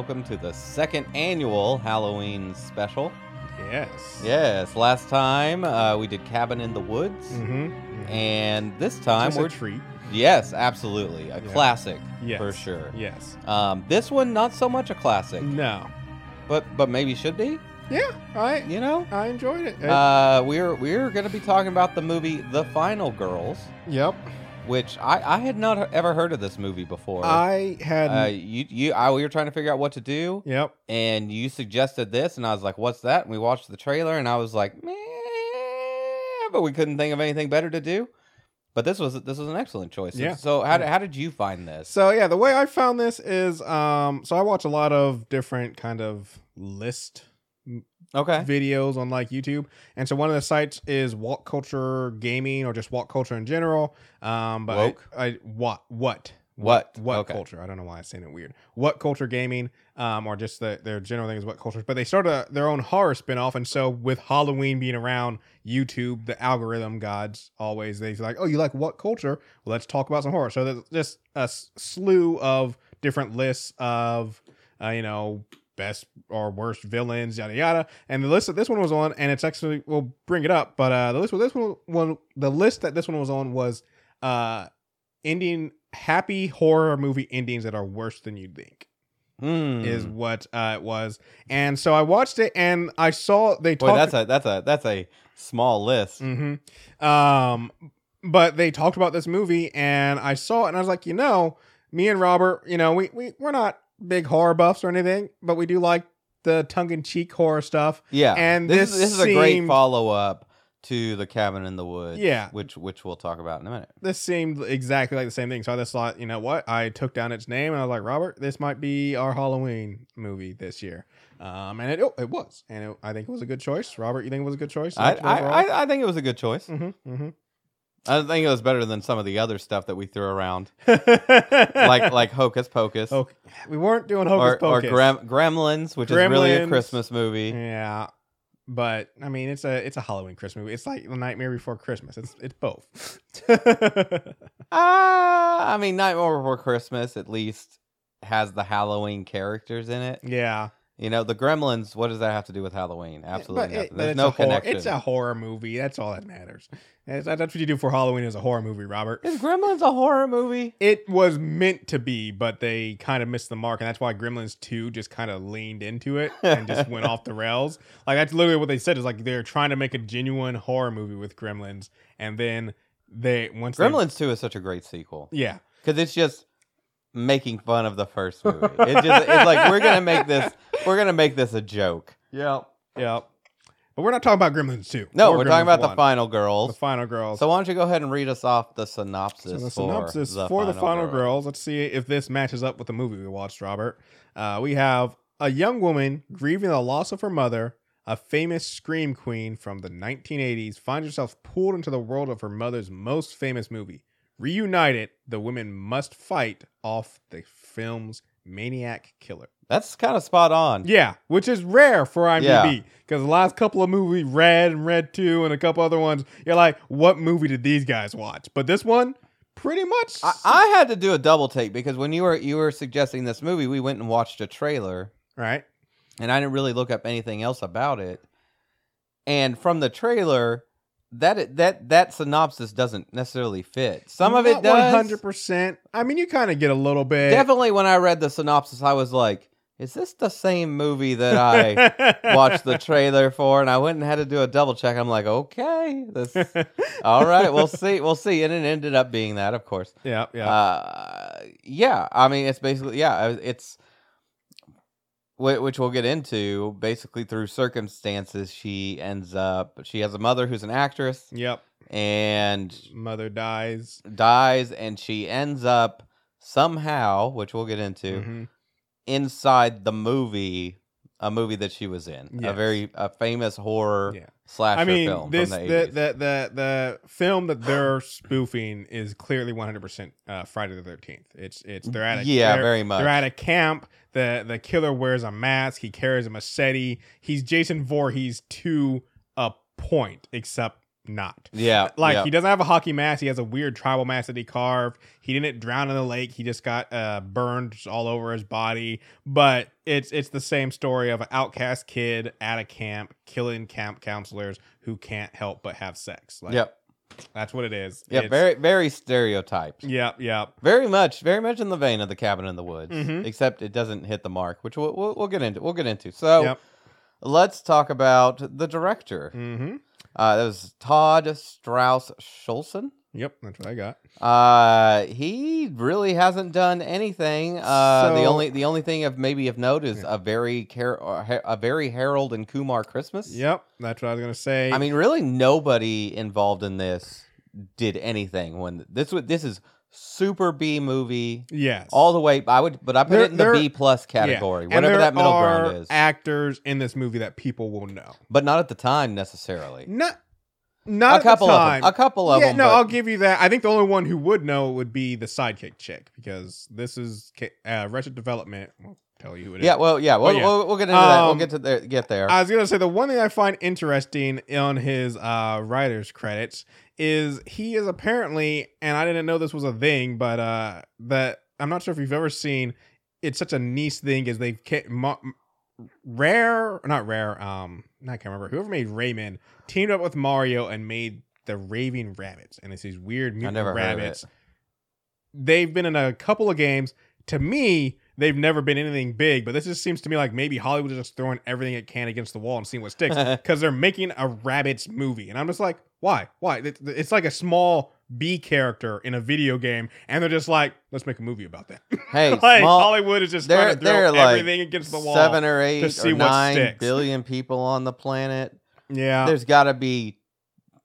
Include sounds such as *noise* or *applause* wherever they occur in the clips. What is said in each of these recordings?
welcome to the second annual Halloween special. Yes. Yes, last time uh, we did Cabin in the Woods, Mm-hmm. and this time Just we're a treat. yes, absolutely a Yeah. classic Yes. for sure. Yes. Um, this one not so much a classic, No. but but maybe should be. Yeah. I You know, I enjoyed it. Uh, we're we're going to be talking about the movie The Final Girls, yep. Which I I had not ever heard of this movie before. I had. uh, you you I, we were trying to figure out what to do. yep. and you suggested this, and I was like, "What's that?" And we watched the trailer, and I was like, "Meh," but we couldn't think of anything better to do. But this was this was an excellent choice. Yeah. So how did, how did you find this? So yeah, the way I found this is um. So I watch a lot of different kind of list Okay. videos on like YouTube. And so one of the sites is Walk Culture Gaming or just Walk Culture in general. Um, but I- Woke? I, what what What? what Okay. culture? I don't know why I'm saying it weird. What culture gaming? Um, or just the, their general thing is what culture. But they started a, their own horror spinoff, and so with Halloween being around, YouTube, the algorithm gods always they're like, oh, you like what culture? Well, let's talk about some horror. So there's just a slew of different lists of, uh, you know, best or worst villains, yada yada. And the list that this one was on, and it's actually we'll bring it up, but uh, the list with this one, one the list that this one was on was uh, ending happy horror movie endings that are worse than you'd think Hmm. is what uh, it was. And so I watched it, and I saw they Boy, talked. that's a that's a that's a small list. hmm Um, but they talked about this movie, and I saw it, and I was like, you know, me and Robert, you know, we we we're not big horror buffs or anything, but we do like the tongue in cheek horror stuff. Yeah, And this, this is, this is a great follow up to the Cabin in the Woods. Yeah. which which we'll talk about in a minute. This seemed exactly like the same thing. So I just thought, you know what? I took down its name, and I was like, Robert, this might be our Halloween movie this year. Um, and it oh, it was, and it, I think it was a good choice. Robert, you think it was a good choice? I, I I I think it was a good choice. mm-hmm, mm-hmm. I think it was better than some of the other stuff that we threw around, *laughs* like like Hocus Pocus. Oh, we weren't doing Hocus or, or Grem- Gremlins, which is really a Christmas movie. yeah, but I mean, it's a it's a Halloween Christmas movie. It's like the Nightmare Before Christmas. It's it's both. *laughs* Ah, I mean, Nightmare Before Christmas at least has the Halloween characters in it. yeah, You know, the Gremlins. What does that have to do with Halloween? Absolutely nothing. it- but There's no horror- connection. It's a horror movie. That's all that matters. That's, that's what you do for Halloween is a horror movie, Robert. Is Gremlins a horror movie? It was meant to be, but they kind of missed the mark, and that's why Gremlins Two just kind of leaned into it and just went off the rails. *laughs* Like that's literally what they said is like they're trying to make a genuine horror movie with Gremlins, and then they once they- Gremlins Two is such a great sequel yeah, because it's just making fun of the first movie. It's just it's like we're gonna make this we're gonna make this a joke. yeah, yeah. But we're not talking about Gremlins Two. No, or we're talking Gremlins about the final girls. the final girls. So why don't you go ahead and read us off the synopsis? So the for the for the final Girls. girls. Let's see if this matches up with the movie we watched, Robert. Uh, we have a young woman grieving the loss of her mother. A famous scream queen from the 1980s finds herself pulled into the world of her mother's most famous movie. Reunited, the women must fight off the film's maniac killer. That's kind of spot on. Yeah, which is rare for IMDb because the last couple of movies, Red and Red Two, and a couple other ones, you're like, what movie did these guys watch? But this one, pretty much, I, I had to do a double take because when you were you were suggesting this movie, we went and watched a trailer, right? and I didn't really look up anything else about it. And from the trailer, that that that synopsis doesn't necessarily fit. Some of it does. One hundred percent. I mean, you kind of get a little bit. Definitely, when I read the synopsis, I was like, "Is this the same movie that I watched the trailer for?" And I went and had to do a double check. I'm like, "Okay, this *laughs* all right. We'll see. We'll see." And it ended up being that, of course. yeah, yeah. Uh, yeah. I mean, it's basically yeah. It's which we'll get into. Basically, through circumstances, she ends up. She has a mother who's an actress yep. and Mother dies. dies, and she ends up somehow, which we'll get into, Mhm. Inside the movie. A movie that she was in, a very a famous horror Yeah. slasher I mean, film this from the the, 80s. the the the film that they're spoofing is clearly one hundred percent uh, Friday the Thirteenth. It's it's they're at a yeah, they're- very much. They're at a camp. the The killer wears a mask. He carries a machete. He's Jason Voorhees to a point, except not. Yeah, Like yeah. he doesn't have a hockey mask. He has a weird tribal mask that he carved. He didn't drown in the lake. He just got uh, burned all over his body. But it's it's the same story of an outcast kid at a camp killing camp counselors who can't help but have sex. Like, Yep. that's what it is. Yeah, It's- Very, very stereotyped. Yep. Yep. Very much, very much in the vein of the cabin in the woods, Mhm. except it doesn't hit the mark, which we'll, we'll, we'll get into. We'll get into. So Yep. let's talk about the director. Mm-hmm. Uh, that was Todd Strauss Schulson. Yep. That's what I got. Uh, he really hasn't done anything. Uh, the only the only thing of maybe of note is Yeah. a very Car- uh, a very Harold and Kumar Christmas. Yep. That's what I was gonna say. I mean, really, nobody involved in this did anything when this was this is super B movie yes. all the way. I would, but I put There- it in the there- B plus category, And whatever there that middle are ground is. Actors in this movie that people will know. but not at the time necessarily. Not. Not a couple at the of time. them. A couple of yeah, them. no, but- I'll give you that. I think the only one who would know would be the sidekick chick because this is Ca- uh, Arrested Development. I'll tell you who it is. yeah, well, yeah, we'll, yeah. We'll, we'll get into that. We'll Um, get to there. Get there. I was gonna say the one thing I find interesting on his uh, writer's credits is he is apparently, and I didn't know this was a thing, but uh, that I'm not sure if you've ever seen. It's such a niche thing as they've ca- mo- rare, not rare. Um, I can't remember. Whoever made Rayman teamed up with Mario and made the Raving Rabbids, and it's these weird mutant never heard of rabbits. it. They've been in a couple of games. To me, they've never been anything big, but this just seems to me like maybe Hollywood is just throwing everything it can against the wall and seeing what sticks *laughs* because they're making a Rabbids movie, and I'm just like, why? Why? It's like a small B character in a video game, and they're just like, let's make a movie about that. *laughs* hey, like small, Hollywood is just trying to throw they're like everything against the wall. seven or eight see or nine billion people on the planet. yeah, There's got to be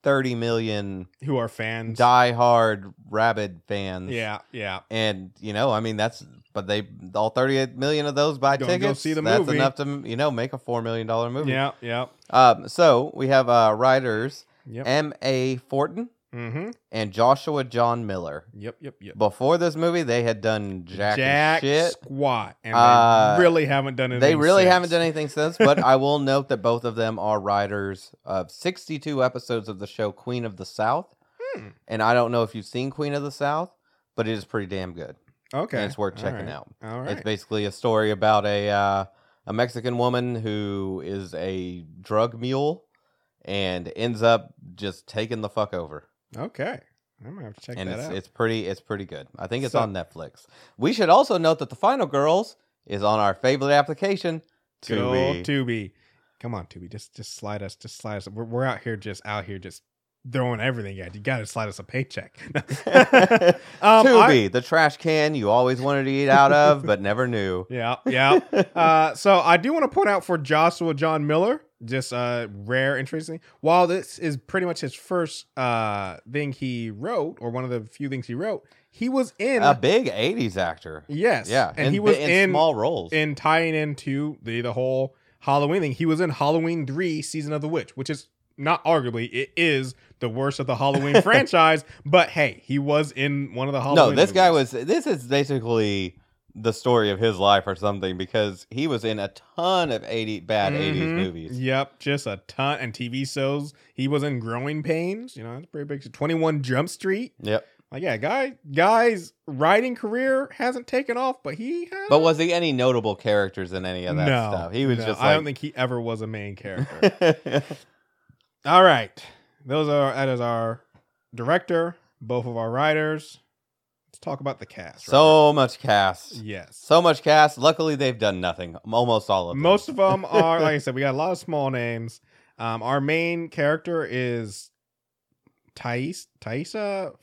thirty million who are fans? die-hard rabid fans. Yeah, yeah. and you know, I mean, that's but they all thirty-eight million of those buy Gonna go tickets. see the that's movie. enough to you know make a four million dollar movie. Yeah, yeah, Um. So we have uh writers yep. M. A. Fortin Mm-hmm. and Joshua John Miller. Yep, yep, yep. Before this movie, they had done jack, and shit. squat, and Uh, they really haven't done anything. They really since. haven't done anything since, but *laughs* I will note that both of them are writers of 62 episodes of the show Queen of the South. Hmm. And I don't know if you've seen Queen of the South, but it is pretty damn good. Okay, And it's worth checking right. out. All right. It's basically a story about a uh, a Mexican woman who is a drug mule and ends up just taking the fuck over. okay. I'm gonna have to check and that it's out. it's pretty it's pretty good. I think it's So- on Netflix. We should also note that the Final Girls is on our favorite application, Tubi. Tubi. Come on, Tubi. Just just slide us. Just slide us. We're, we're out here just out here just throwing everything at you. Got to slide us a paycheck. *laughs* *laughs* um, Tubi, I- the trash can you always wanted to eat out of but never knew. *laughs* yeah, yeah. Uh, so I do want to point out for Joshua John Miller, just uh, rare, interesting. While this is pretty much his first uh thing he wrote, or one of the few things he wrote, he was in. A big '80s actor. yes, Yeah, and in, he was in, in small roles. in tying into the the whole Halloween thing. He was in Halloween three, season of the witch, which is not arguably it is the worst of the Halloween *laughs* franchise. But hey, he was in one of the Halloween. no, this guy was. This is basically the story of his life or something because he was in a ton of 80 bad '80s Mhm. movies. Yep, just a ton and TV shows. He was in Growing Pains. You know, that's pretty big. Twenty One Jump Street. Yep. Like yeah, guy, guy's writing career hasn't taken off, but he has. But was he any notable characters in any of that no, stuff? He was no, just I don't think he ever was a main character. *laughs* All right. Those are that is our director, both of our writers. Let's talk about the cast. so much cast. Yes. So much cast. Luckily, they've done nothing. Almost all of them. Most of them *laughs* are like I said, we got a lot of small names. Um, our main character is Thais Taissa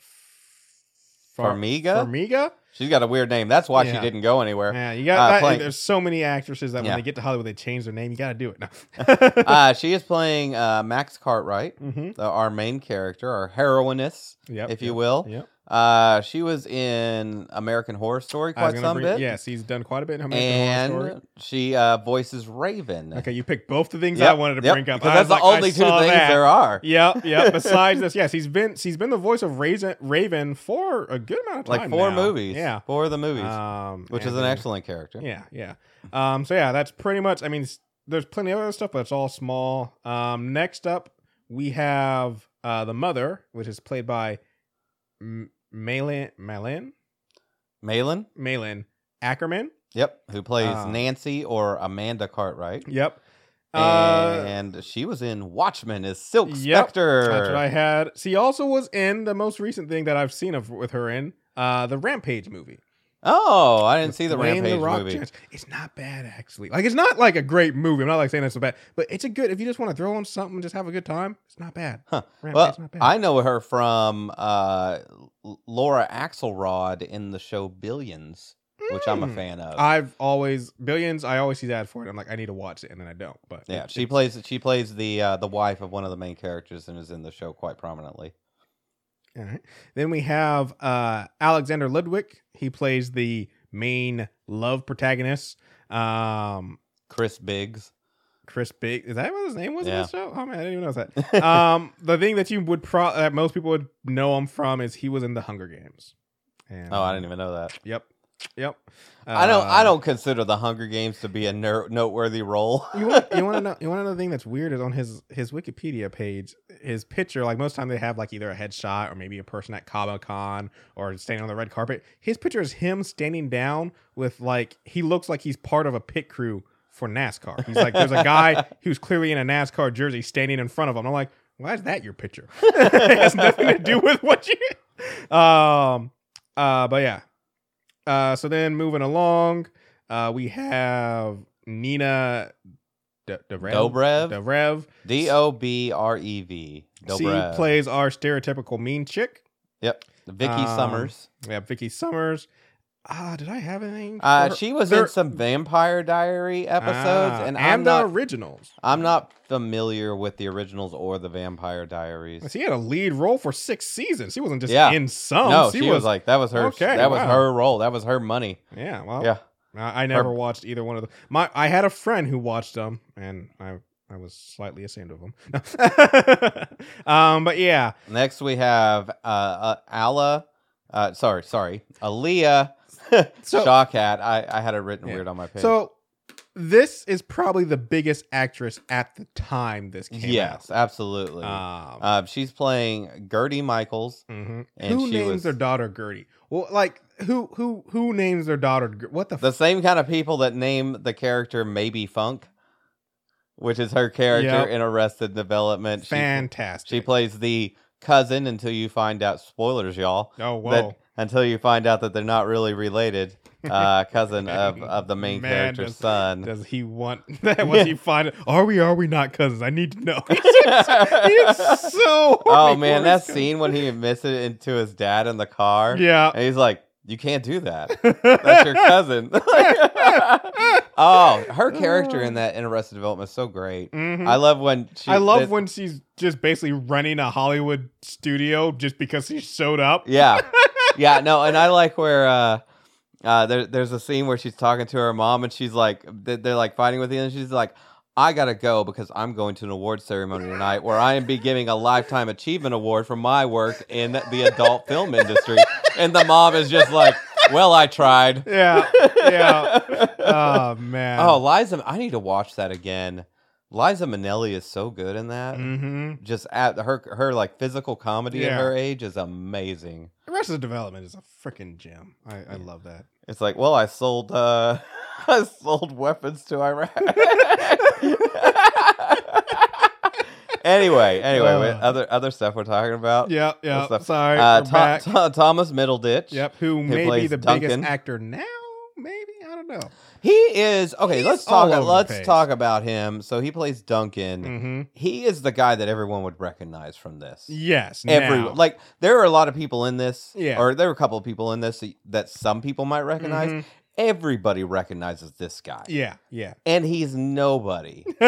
Far- Farmiga? Farmiga? She's got a weird name. That's why Yeah. she didn't go anywhere. Yeah, you got Uh, that, playing- there's so many actresses that when Yeah. they get to Hollywood they change their name. You gotta do it. No. *laughs* Uh, *laughs* she is playing uh, Max Cartwright, mm-hmm. the, our main character, our heroiness, Yep. if you yep, will. Yep. Uh, she was in American Horror Story quite some bring- bit. Yes, he's done quite a bit in American Horror Story. and she uh, voices Raven. Okay, you picked both the things Yep, I wanted to yep, bring up. that's the like, only two things that. there are. Yeah, yeah. *laughs* Besides this, yes, he's been he's been the voice of Raven, Raven for a good amount of time. Like four now. movies. Yeah, Four of the movies, um, which is an then- excellent character. Yeah, yeah. Um, so yeah, that's pretty much. I mean, there's plenty of other stuff, but it's all small. Um, next up we have uh, the mother, which is played by Malin Malin Malin. Malin Akerman. Yep. Who plays Ah. Nancy or Amanda Cartwright. Yep. Uh, and she was in Watchmen as Silk Yep, Spectre. That's what I had. She also was in the most recent thing that I've seen of with her in uh, the Rampage movie. Oh, I didn't see the Rampage Rock movie. Johnson. It's not bad actually. Like it's not like a great movie. I'm not like saying it's so bad, but it's a good. If you just want to throw on something, and just have a good time. It's not bad. Huh. Rampage's Well, not bad. I know her from uh, Laura Axelrod in the show Billions, which I'm a Mm. fan of. I've always billions. I always see that for it. I'm like, I need to watch it, and then I don't. But yeah, it- she plays she plays the uh, the wife of one of the main characters and is in the show quite prominently. All right. Then we have uh, Alexander Ludwig. He plays the main love protagonist. Um, Chris Biggs. Chris Big. Is that what his name was in the show? Oh man, I didn't even know that. *laughs* um, the thing that you would pro that most people would know him from is he was in the Hunger Games. And, Oh, I didn't even know that. Yep. Yep. I don't. I Uh, don't consider the Hunger Games to be a ner- noteworthy role. *laughs* You want you want to *laughs* know you want to know the thing that's weird is on his his Wikipedia page, his picture. Like most time they have like either a headshot or maybe a person at Comic Con or standing on the red carpet. His picture is him standing down with like he looks like he's part of a pit crew for NASCAR. He's like there's a guy *laughs* who's clearly in a NASCAR jersey standing in front of him. I'm like, why is that your picture? it has nothing to do with what you. Um. Uh. But yeah. Uh. So then moving along, uh, we have Nina. D- Dobrev. Dobrev? Dobrev. D O B R E V. She plays our stereotypical mean chick. Yep. Vicky Um, Summers. We have Vicky Summers. Ah, did I have anything? Uh, she was there- in some Vampire Diary episodes, Ah, and, and I'm the not. originals. I'm not familiar with the originals or the Vampire Diaries. She had a lead role for six seasons. She wasn't just Yeah. in some. no, she, she, was, like that was her. Okay, that was her role. That was her money. yeah. Well, Yeah. I, I never watched either one of them. My I had a friend who watched them, and I I was slightly ashamed of them. *laughs* um, but yeah, Next we have uh, uh Ala. Uh, sorry, sorry, Alia *laughs* So- Shawkat. I I had it written Yeah. weird on my page. so this is probably the biggest actress at the time this came yes, out. absolutely. Um, uh, she's playing Gertie Michaels. mhm. and Who she names was- their daughter Gertie? Well, like who who who names their daughter? What the? The same kind of people that name the character Maeby Funk, which is her character Yep. in Arrested Development. She, fantastic. she plays the cousin until you find out. Spoilers, y'all. oh whoa. that- until you find out that they're not really related. Uh, *laughs* cousin of, of the main Man, character's does- son. Does he want *laughs* that? Once Yeah. he find it, are we? Are we not cousins? I need to know. *laughs* He's so. oh man, that his scene when he admits it into his dad in the car. Yeah. And he's like, You can't do that. That's your cousin. oh, her character in that in Arrested Development is so great. Mhm. I love when she I love that- when she's just basically running a Hollywood studio just because she showed up. Yeah. Yeah, no, and I like where uh uh there, there's a scene where she's talking to her mom and she's like they- they're like fighting with you and she's like I gotta go because I'm going to an award ceremony tonight where I am be giving a lifetime achievement award for my work in the adult film industry. And the mom is just like, Well, I tried. Yeah, yeah. Oh man. Oh, Liza I need to watch that again. Liza Minnelli is so good in that. Mm-hmm. Just at her her like physical comedy at her age is amazing. Arrested Development is a freaking gem. I, I love that. It's like, well, I sold uh *laughs* I sold weapons to Iraq. *laughs* anyway, anyway, Uh. other other stuff we're talking about. Yeah, yeah. Sorry, Uh, back. Tho- Thomas Middleditch. Yep. Who may be the Duncan. biggest actor now? Maybe I don't know. He is okay. He's let's talk. Let's talk about him. So he plays Duncan. Mm-hmm. He is the guy that everyone would recognize from this. Yes. Every now. like there are a lot of people in this, Yeah. or there are a couple of people in this that some people might recognize. Mhm. Everybody recognizes this guy. Yeah. Yeah. and he's nobody. *laughs*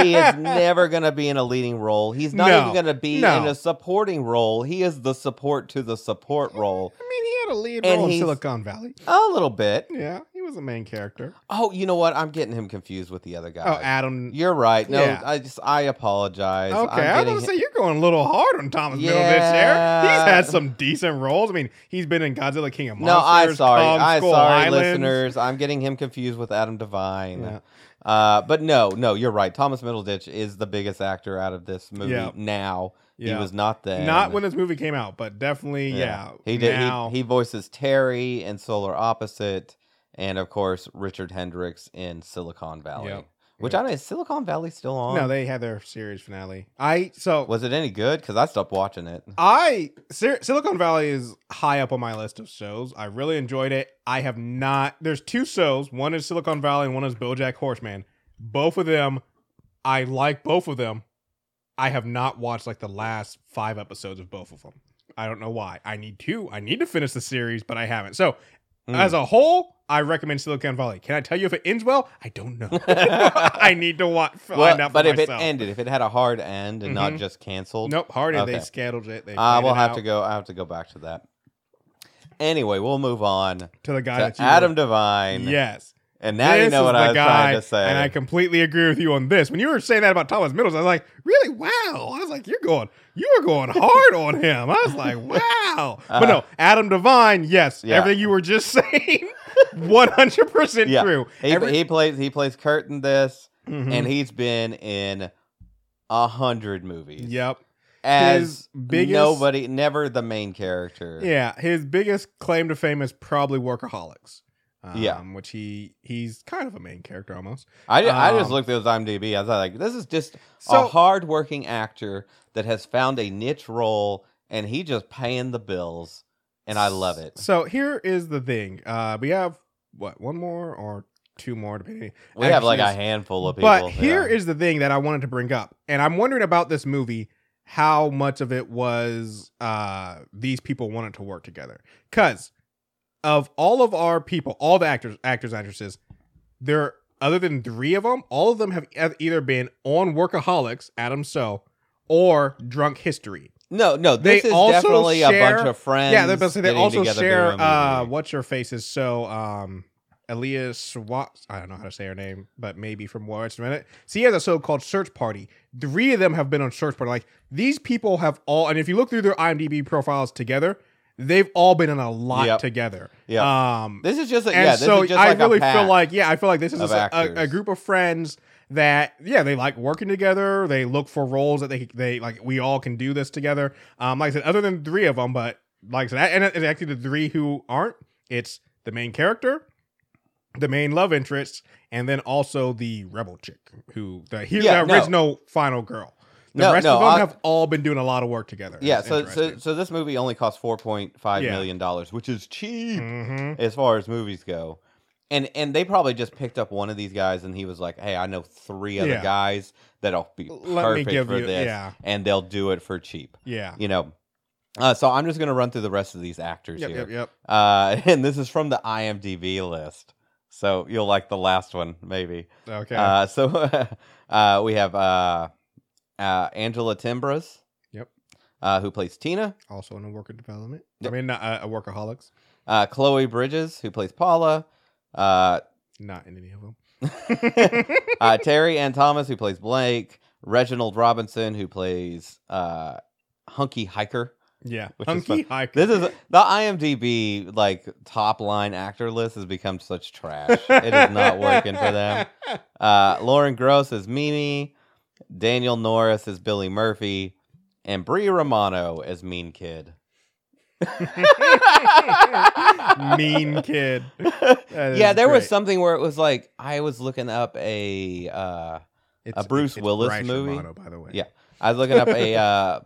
he is never going to be in a leading role. He's not No, even going to be no. in a supporting role. He is the support to the support role. I mean, had a lead And role in he's- Silicon Valley. A little bit. Yeah, he was a main character. Oh, you know what? I'm getting him confused with the other guy. Oh, Adam. You're right. No, Yeah. I just I apologize. Okay, I'm I was getting gonna say you're going a little hard on Thomas Middleditch there. Yeah. He's had some decent roles. I mean, he's been in Godzilla King of No, I'm Monsters. sorry. Kong I'm Skull sorry, Island. listeners. I'm getting him confused with Adam Devine. Yeah. Uh, but no, no, you're right. Thomas Middleditch is the biggest actor out of this movie Yeah. now. Yeah. He was not then. Not when this movie came out, but definitely, yeah. He did. Now, He, he voices Terry in Solar Opposite, and of course Richard Hendricks in Silicon Valley. Yep. Which Yep. I don't know, is Silicon Valley still on? no, they had their series finale. I so was it any good? Because I stopped watching it. I Sil- Silicon Valley is high up on my list of shows. I really enjoyed it. I have not. There's two shows. One is Silicon Valley, and one is BoJack Horseman. Both of them, I like both of them. I have not watched like the last five episodes of both of them. I don't know why. I need to. I need to finish the series, but I haven't. So Mm. as a whole, I recommend Silicon Valley. Can I tell you if it ends well? I don't know. *laughs* I need to watch. Find Well, out for but if myself. it ended, if it had a hard end and not Mhm. just canceled, nope, hard end. They Okay. scheduled it. They I played will have out to go. I have to go back to that. Anyway, we'll move on to to the guy that you Adam Devine. Yes. And now you know what I was guy, trying to say. And I completely agree with you on this. When you were saying that about Thomas Middles, I was like, really? Wow. I was like, you're going, you were going *laughs* hard on him. I was like, wow. but Uh, no, Adam Devine, yes. Yeah. Everything you were just *laughs* saying, 100% Yeah. true. he, Every- he plays he plays Kurt in this, Mhm. and he's been in a hundred movies. Yep. as His biggest- nobody, never the main character. Yeah. His biggest claim to fame is probably Workaholics. Um, Yeah. Which he he's kind of a main character almost. I, I just Um, looked at his IMDb. I was like, this is just a So hardworking actor that has found a niche role, and he just paying the bills, and I love it. So here is the thing. Uh, we have what one more or two more depending. We have like a handful of people. But here yeah. is the thing that I wanted to bring up, and I'm wondering about this movie, how much of it was uh these people wanted to work together, because of all of our people, all the actors, actors, actresses, there other than three of them, all of them have either been on Workaholics, Adam So, or Drunk History. no, no. they This is also definitely a bunch of friends. yeah, they're, they also share uh what's your face is so um Elias Swat I don't know how to say her name, but maybe from Warwick's a minute. She has a so-called search party. Three of them have been on search party. Like these people have all and if you look through their IMDb profiles together, they've all been in a lot Yep. together. Yeah. Um This is just a, and yeah. This so is just I like really feel like yeah, I feel like this is a, a, a group of friends that yeah they like working together. They look for roles that they they like. We all can do this together. Um, like I said, other than three of them, but like I said, and it's actually the three who aren't. It's the main character, the main love interest, and then also the rebel chick who the here's Yeah, the no. original final girl. The No, rest no, of them I- have all been doing a lot of work together. Yeah, It's so so so this movie only cost four point five Yeah. million dollars, which is cheap Mhm. as far as movies go. And and they probably just picked up one of these guys, and he was like, "Hey, I know three other Yeah. guys that'll be perfect for you this, yeah and they'll do it for cheap." yeah. You know. Uh, so I'm just gonna run through the rest of these actors Yep, here. yep, yep. Uh, *laughs* and this is from the IMDb list, so you'll like the last one maybe. Okay. Uh, so *laughs* uh, we have uh, Angela Timbras. Yep. Uh, who plays Tina? also in a worker development. Yep. I mean, not uh, a workaholics. Uh, Chloe Bridges, who plays Paula. Uh, Not in any of them. *laughs* uh, Terry Ann Thomas, who plays Blake. Reginald Robinson, who plays uh, Hunky Hiker. yeah, which hunky fun. hiker. This is the IMDb like top line actor list has become such trash. it is not working for them. *laughs* Uh, Lauren Gross is Mimi. Daniel Norris as Billy Murphy, and Brie Romano as Mean Kid. *laughs* mean kid. Yeah, there was something where it was like I was looking up a uh It's, Bruce Willis Bryce movie? Romano, by the way. Yeah. I was looking up a *laughs* uh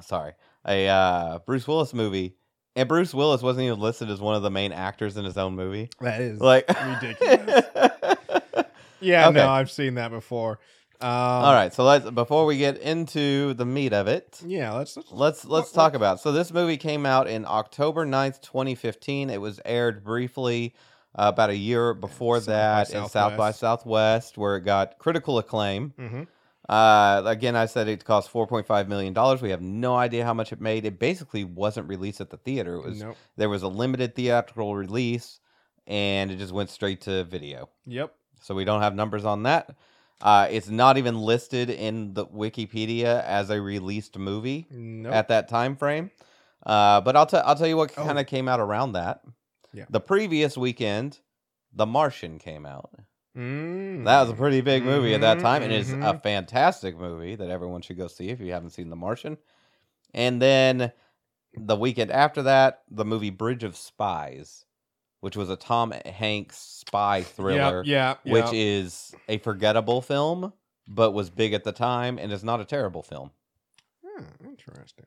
sorry, a uh Bruce Willis movie and Bruce Willis wasn't even listed as one of the main actors in his own movie. that is Like *laughs* ridiculous. Yeah, Okay. no, I've seen that before. Um, All right, so let's before we get into the meat of it, Yeah, let's. let's let's talk about. So this movie came out in October 9th, 2015. It was aired briefly uh, about a year before South by that in South by Southwest. Southwest where it got critical acclaim. hmm Uh, again, I said it cost 4.5 million dollars. We have no idea how much it made. It basically wasn't released at the theater. It was Nope. there was a limited theatrical release and it just went straight to video. Yep. So we don't have numbers on that. Uh, it's not even listed in the Wikipedia as a released movie Nope. at that time frame. Uh, but I'll tell I'll tell you what Oh. kind of came out around that. Yeah. The previous weekend, The Martian came out. Mm. That was a pretty big movie at that time, and it's a Mhm. fantastic movie that everyone should go see if you haven't seen The Martian. And then the weekend after that, the movie Bridge of Spies, which was a Tom Hanks spy thriller, Yeah, yeah, which yeah. is a forgettable film, but was big at the time and is not a terrible film. Hmm, interesting.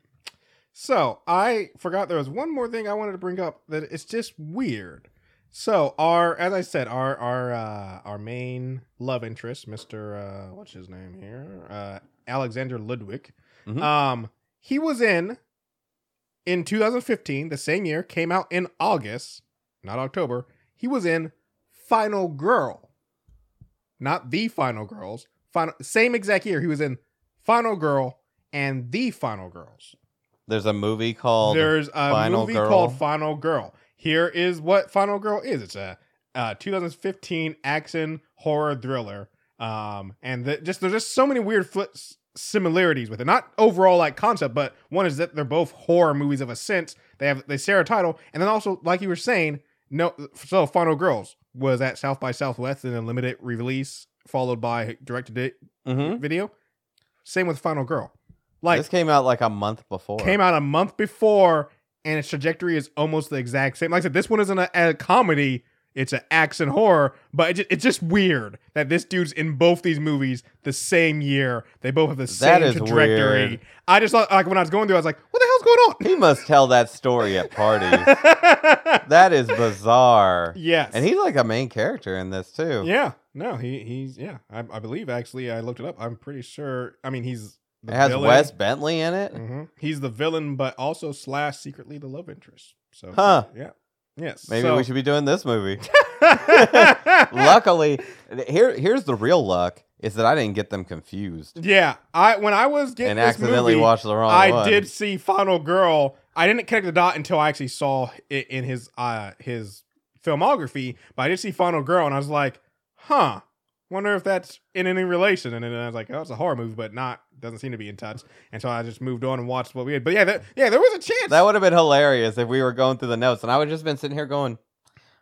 So I forgot there was one more thing I wanted to bring up that it's just weird. So our, as I said, our our uh, our main love interest, Mister, uh, what's his name here, uh, Alexander Ludwig. Mhm. Um, he was in in 2015, the same year, came out in August, not October. He was in Final Girl, not the Final Girls. Final, same exact year, he was in Final Girl and the Final Girls. There's a movie called There's a Final movie Girl. called Final Girl. Here is what Final Girl is. It's a uh, 2015 action horror thriller. Um, and the, just there's just so many weird fl- similarities with it. Not overall like concept, but one is that they're both horror movies of a sense. They have they share a title, and then also like you were saying, no. So Final Girls was at South by Southwest in a limited release, followed by direct to Mhm. video. Same with Final Girl. Like this came out like a month before. came out a month before, and its trajectory is almost the exact same. Like I said, this one isn't a, a comedy; it's an action horror. But it just, it's just weird that this dude's in both these movies the same year. They both have the same is trajectory. weird. I just thought, like when I was going through, I was like, "What the hell's going on? He must tell that story at parties. *laughs* that is bizarre. yes, And he's like a main character in this too. yeah, no, he he's yeah. I, I believe actually, I looked it up. I'm pretty sure. I mean, he's the It has villain. Wes Bentley in it. Mhm. He's the villain, but also slash secretly the love interest. So Huh. yeah, yes. Maybe so- we should be doing this movie. *laughs* Luckily, here here's the real luck is that I didn't get them confused yeah, I when I was getting and accidentally movie, watched the wrong I one. did see Final Girl. I didn't connect the dot until I actually saw it in his uh his filmography. But I did see Final Girl, and I was like, huh. Wonder if that's in any relation. And then I was like, oh, it's a horror movie, but not doesn't seem to be in touch. And so I just moved on and watched what we had. But yeah, that, yeah, there was a chance. That would have been hilarious if we were going through the notes and I would have just been sitting here going,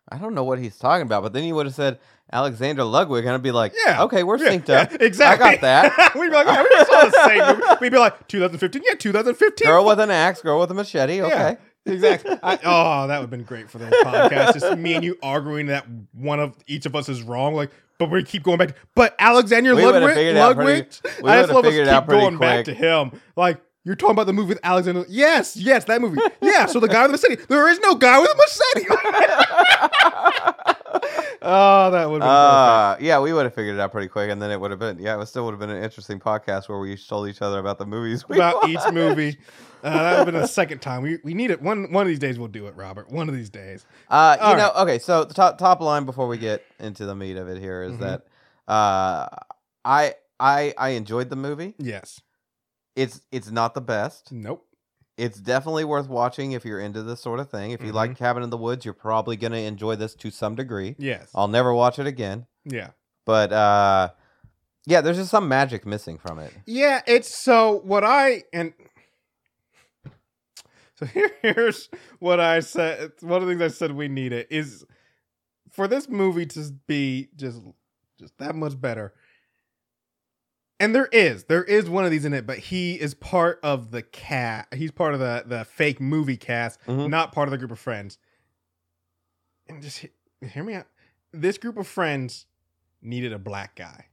I don't know what he's talking about. But then you would have said Alexander Ludwig, and I'd be like, Yeah. okay, we're Yeah, synced up. yeah, exactly. I got that. *laughs* We'd be like, yeah, we just saw the same movie. We'd be like, 2015. Yeah, 2015. Girl with an axe, girl with a machete. Okay. Yeah, exactly. I, oh, that would have been great for the podcast. Just me and you arguing that one of each of us is wrong. Like, but we keep going back. but Alexander We Ludwig, figured it out Ludwig, pretty- we I just love us keep going back to him. Like, you're talking about the movie with Alexander. Yes, yes, that movie. Yeah. So the guy with the machete. There is no guy with a machete. *laughs* oh, that would perfect. Uh, yeah, we would have figured it out pretty quick, and then it would have been, yeah, it still would have been an interesting podcast where we told each other about the movies we about watched. each movie. Uh, that would have been a second time. We we need it. One one of these days we'll do it, Robert. One of these days. Uh, you All know, okay. So the top top line before we get into the meat of it here is Mhm. that uh, I I I enjoyed the movie. Yes. It's it's not the best. Nope. It's definitely worth watching if you're into this sort of thing. If you like Mm-hmm. Cabin in the Woods, you're probably gonna enjoy this to some degree. Yes. I'll never watch it again, Yeah. but uh, yeah, there's just some magic missing from it. Yeah, it's so what I and so here, *laughs* here's what I said. One of the things I said we need it is for this movie to be just just that much better. And there is, there is one of these in it, but he is part of the cat. He's part of the the fake movie cast, Mhm. not part of the group of friends. And just he- hear me out. This group of friends needed a black guy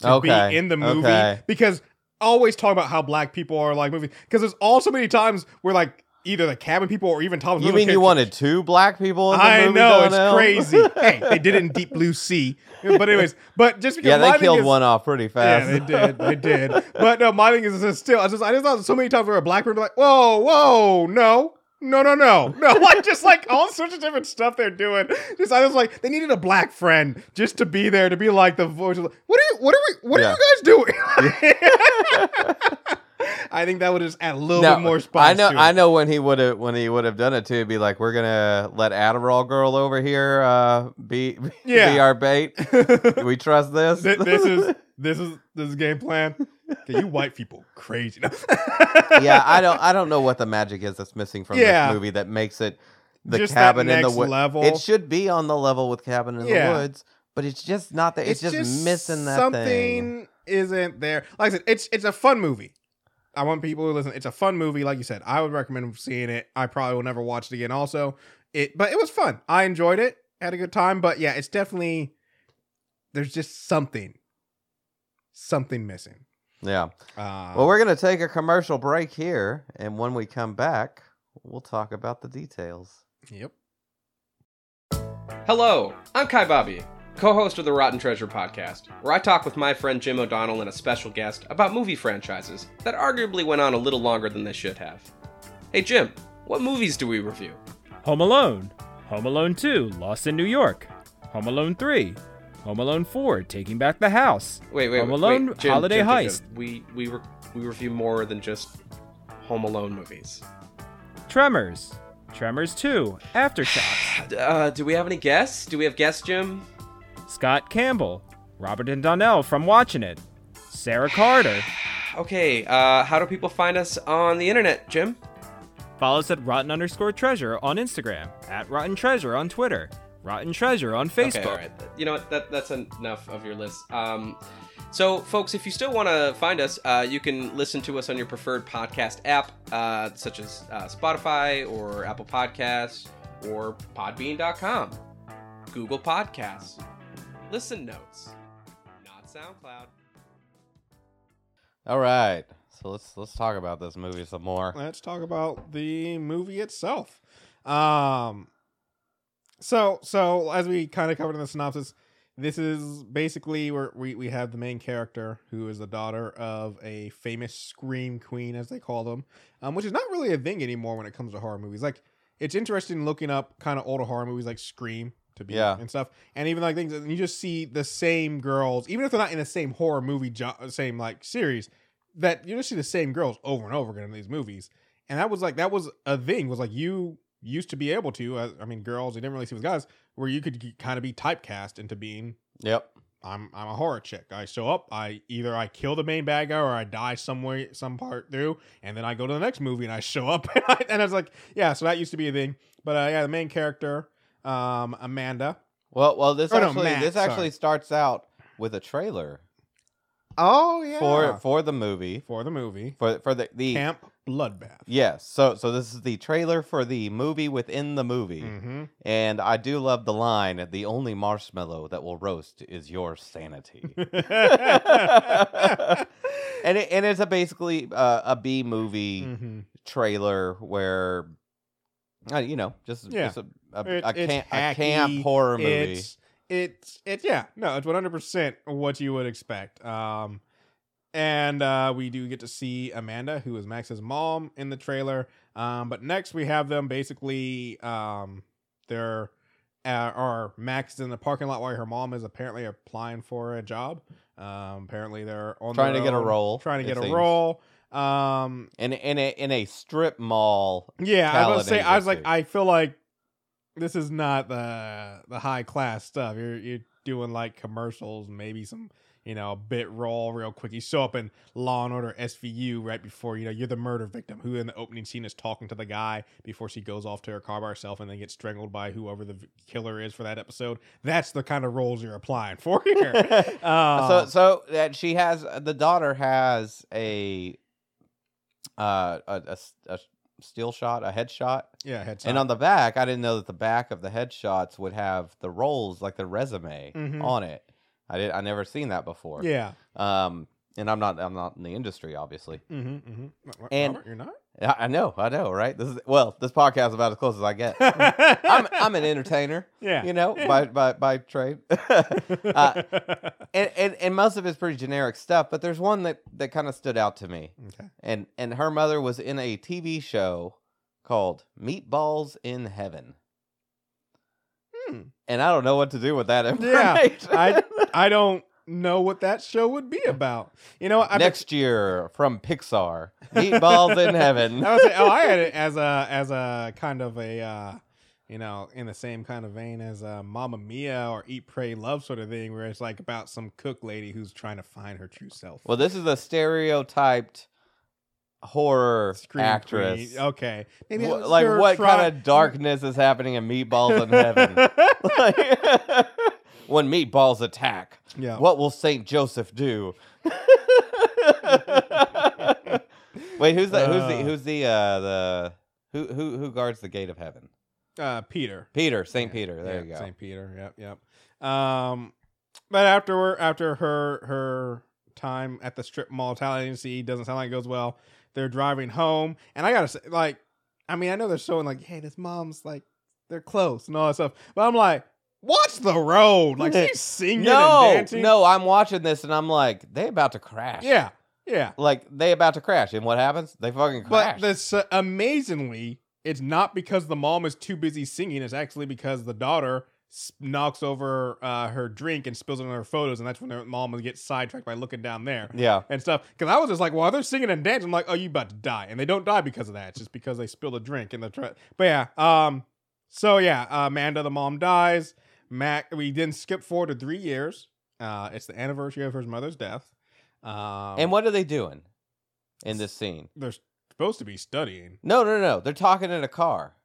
to Okay, be in the movie okay. because always talk about how black people are like movie because there's all so many times where like either the cabin people or even Thomas. You mean you wanted two black people in the I know it's crazy. *laughs* hey, they did it in Deep Blue Sea, but anyways, but just because yeah, they killed is- one off pretty fast. Yeah, they *laughs* did. They did. But no, my thing is, is still. I just, I just thought so many times where a black person be like, whoa, whoa, no. No, no, no, no! *laughs* Like just like all sorts of different stuff they're doing. Just I was like, they needed a black friend just to be there to be like the voice. Of, what are you? What are we? What Yeah. are you guys doing? *laughs* I think that would just add a little No, bit more spice. I know. I know when he would have when he would have done it too. It'd be like, we're gonna let Adderall girl over here uh, be Yeah. be our bait. *laughs* We trust this? Th- this is this is this is game plan. You white people crazy. *laughs* yeah. I don't. I don't know what the magic is that's missing from Yeah. this movie that makes it the Just cabin in the woods. level. It should be on the level with Cabin in Yeah. the Woods, but it's just not there. It's, just, missing that something thing. isn't there. Like I said, it's it's a fun movie. I want people to listen. It's a fun movie, like you said. I would recommend seeing it. I probably will never watch it again. Also, it but it was fun. I enjoyed it. Had a good time. But yeah, it's definitely there's just something, something missing. Yeah. Uh, Well, we're gonna take a commercial break here, and when we come back, we'll talk about the details. Yep. Hello, I'm Kai Bobby, co host of the Rotten Treasure podcast, where I talk with my friend Jim O'Donnell and a special guest about movie franchises that arguably went on a little longer than they should have. Hey, Jim, what movies do we review? Home Alone, Home Alone 2, Lost in New York, Home Alone 3, Home Alone 4, Taking Back the House, Wait, wait, Home Alone wait, Jim, Holiday Jim, Jim, Heist. We we re- we review more than just Home Alone movies. Tremors, Tremors 2, Aftershocks, *sighs* Uh, do we have any guests? Do we have guests, Jim? Scott Campbell, Robert and Donnell from Watching It, Sarah Carter. *sighs* Okay, uh, how do people find us on the internet, Jim? Follow us at Rotten underscore Treasure on Instagram, at Rotten Treasure on Twitter, Rotten Treasure on Facebook. Okay, all right. You know what? That, that's enough of your list. Um, so, folks, if you still want to find us, uh, you can listen to us on your preferred podcast app, uh, such as uh, Spotify or Apple Podcasts or Podbean.com, Google Podcasts, Listen Notes, not SoundCloud. All right, so let's let's talk about this movie some more. Let's talk about the movie itself. Um, so so as we kind of covered in the synopsis, this is basically where we we have the main character who is the daughter of a famous scream queen, as they call them, um, which is not really a thing anymore when it comes to horror movies. Like it's interesting looking up kind of older horror movies like Scream to be Yeah. and stuff, and even like things and you just see the same girls, even if they're not in the same horror movie, jo- same like series, that you just see the same girls over and over again in these movies, and that was like that was a thing. Was like you used to be able to, uh, I mean, girls, you didn't really see with guys, where you could kind of be typecast into being Yep. I'm I'm a horror chick. I show up, I either I kill the main bad guy or I die somewhere some part through, and then I go to the next movie and I show up *laughs* and I, and I was like, yeah, so that used to be a thing. But uh, yeah, the main character, um, Amanda. Well, well, this no, actually Matt, this actually sorry. starts out with a trailer Oh yeah, for for the movie for the movie for for the the Camp Bloodbath. yes. So so this is the trailer for the movie within the movie, Mm-hmm. and I do love the line: "The only marshmallow that will roast is your sanity." *laughs* and it, and it's a basically uh, a B movie mm-hmm. trailer where, uh, you know, just Yeah. just a a, It- a, camp, a camp horror movie. It's it's it's yeah no it's one hundred percent what you would expect. Um, and uh, we do get to see Amanda, who is Max's mom, in the trailer. Um, but next we have them basically um they're uh, or Max is in the parking lot while her mom is apparently applying for a job. Um, apparently they're on Trying to get a role, trying to it get a seems. role. Um, in in a in a strip mall. yeah, I was say. I was like. I feel like this is not the the high class stuff. You're you're doing like commercials, maybe some you know bit role real quick. You show up in Law and Order SVU right before you know you're the murder victim who in the opening scene is talking to the guy before she goes off to her car by herself and then gets strangled by whoever the killer is for that episode. That's the kind of roles you're applying for *laughs* here. Uh, so so that she has the daughter has a uh a, a a steel shot, a headshot. yeah, heads And on the back, I didn't know that the back of the headshots would have the roles like the resume Mhm. on it. I did I never seen that before. yeah. Um and I'm not I'm not in the industry obviously. Mm-hmm, mm-hmm. And- Robert, you're not. I know, I know, right? This is well, this podcast is about as close as I get. *laughs* I'm I'm an entertainer, yeah. you know, Yeah. by by by trade. *laughs* uh, and, and and most of it's pretty generic stuff, but there's one that that kind of stood out to me. okay. And and her mother was in a TV show called Meatballs in Heaven. Hmm. And I don't know what to do with that Yeah. I *laughs* I don't know what that show would be about. You know, I Next year from Pixar, Meatballs in Heaven. *laughs* I oh, I had it as a as a kind of a uh, you know in the same kind of vein as uh, Mamma Mia or Eat Pray Love sort of thing, where it's like about some cook lady who's trying to find her true self. Well, this is a stereotyped horror Scream actress. Okay, maybe like what try- kind of darkness is happening in Meatballs in Heaven? *laughs* *laughs* Like, when meatballs attack. Yeah. What will Saint Joseph do? *laughs* Wait, who's the who's the Uh. who's the uh the who who who guards the gate of heaven? Uh, Peter. Peter, Saint Yeah, Peter. There yeah, you go. Saint Peter. Yep, yep. Um, but after after her her time at the strip mall, Talent Agency doesn't sound like it goes well. They're driving home, and I gotta say, like, I mean, I know they're showing like, hey, this mom's like, they're close and all that stuff, but I'm like, watch the road, like *laughs* she's singing No, and dancing. no, I'm watching this and I'm like, they about to crash. yeah, yeah. Like they about to crash, and what happens? They fucking crash. But this uh, amazingly, it's not because the mom is too busy singing. It's actually because the daughter s- knocks over uh, her drink and spills it on her photos, and that's when their mom gets sidetracked by looking down there yeah, and stuff. Because I was just like, while they're singing and dancing, I'm like, oh, you about to die, and they don't die because of that. It's just because they spilled a drink in the. Tra- but yeah, um, so yeah, uh, Amanda, the mom dies. Mac, we then skip forward to three years. Uh, it's the anniversary of her mother's death. Um, and what are they doing in this scene? they're supposed to be studying. No, no, no. They're talking in a car.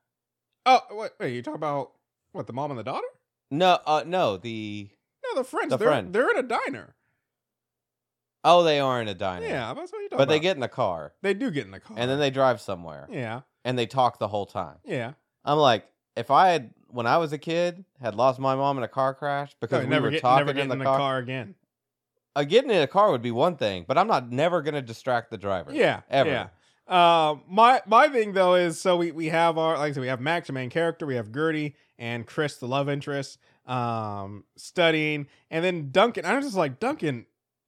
Oh, wait, wait, you talking about what the mom and the daughter? No, uh, no. The No, the friends. The they're, friend. they're in a diner. oh, they are in a diner. Yeah, that's what you talking but they get in the car they do get in the car, and then they drive somewhere yeah, and they talk the whole time. yeah. I'm like, if I had when I was a kid had lost my mom in a car crash because No, we never were get talking never in the, the car, car again. Uh, getting in a car would be one thing, but I'm not never gonna distract the driver. Yeah, ever. Yeah. Uh, my my thing though is so we we have our like I said we have Max the main character, we have Gertie and Chris the love interest, um, studying, and then Duncan. I was just like Duncan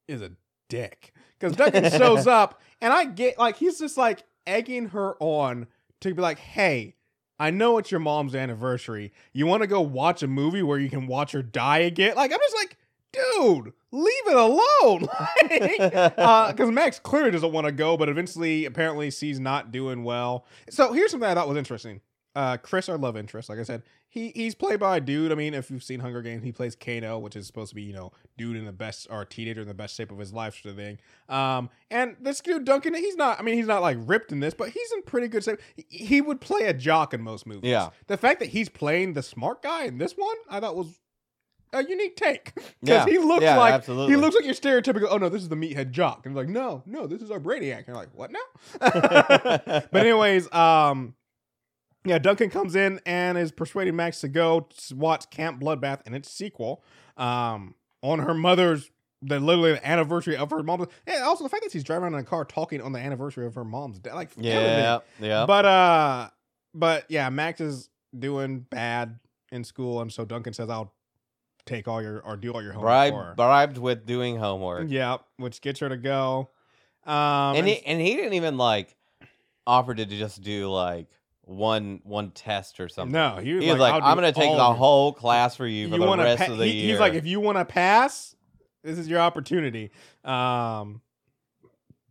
is a dick because Duncan shows *laughs* up and I get like he's just like egging her on to be like, hey. I know it's your mom's anniversary. You want to go watch a movie where you can watch her die again? Like I'm just like, dude, leave it alone. *laughs* because uh, Max clearly doesn't want to go, but eventually, apparently, sees not doing well. So here's something I thought was interesting. Uh, Chris, our love interest, like I said, he he's played by a dude. I mean, if you've seen Hunger Games, he plays Cato, which is supposed to be you know dude in the best or teenager in the best shape of his life, sort of thing. Um, and this dude Duncan, he's not. I mean, he's not like ripped in this, but he's in pretty good shape. He, would play a jock in most movies. Yeah. The fact that he's playing the smart guy in this one, I thought was a unique take *laughs* because Yeah. he looks Yeah, like absolutely. he looks like your stereotypical. Oh no, this is the meathead jock, and I'm like no, no, this is our Brainiac. And you're like, what now? *laughs* *laughs* but anyways, um, yeah, Duncan comes in and is persuading Max to go to watch Camp Bloodbath and its sequel, um, on her mother's. The literally the anniversary of her mom's, and also the fact that she's driving around in a car talking on the anniversary of her mom's death, like yeah, yeah. But uh, but yeah, Max is doing bad in school, and so Duncan says, "I'll take all your or do all your homework Bribe, bribed with doing homework. Yeah, which gets her to go. Um, and he and he didn't even like offer to just do like one one test or something. no, he was, He was like, "I'll "I'm gonna take the whole class for you for the rest pa- of the he- year." He's like, if you want to pass, this is your opportunity. Um,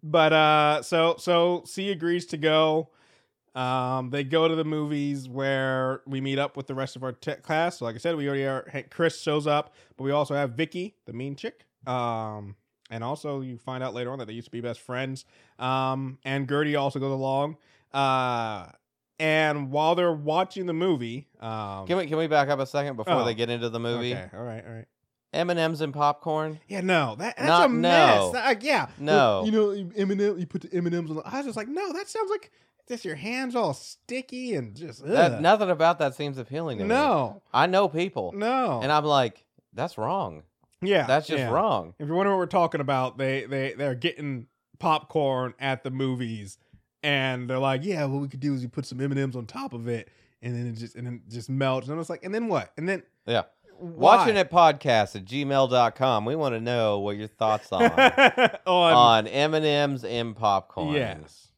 but uh, so so C agrees to go. Um, they go to the movies where we meet up with the rest of our tech class. So like I said, we already are. hey, Chris shows up, but we also have Vicky, the mean chick. Um, and also you find out later on that they used to be best friends. Um, and Gertie also goes along. Uh, and while they're watching the movie, um, can we can we back up a second before Oh, they get into the movie? Okay, all right, all right. M and M's and popcorn. Yeah, no, that, that's Not- a mess. no. Like, yeah, No. you know, Eminem, you put the M and M's on. The, I was just like, no, that sounds like just your hands all sticky and just That, nothing about that seems appealing to me. no, I know people, no, and I'm like, that's wrong. yeah, That's just yeah. wrong. If you're wondering what we're talking about, they they they're getting popcorn at the movies, and they're like, yeah, what we could do is you put some M and M's on top of it, and then it just and then it just melts, and I was like, and then what? And then Yeah. why? Watching it podcast at gmail.com. We want to know what your thoughts on *laughs* on on M and M's and popcorn. Yes,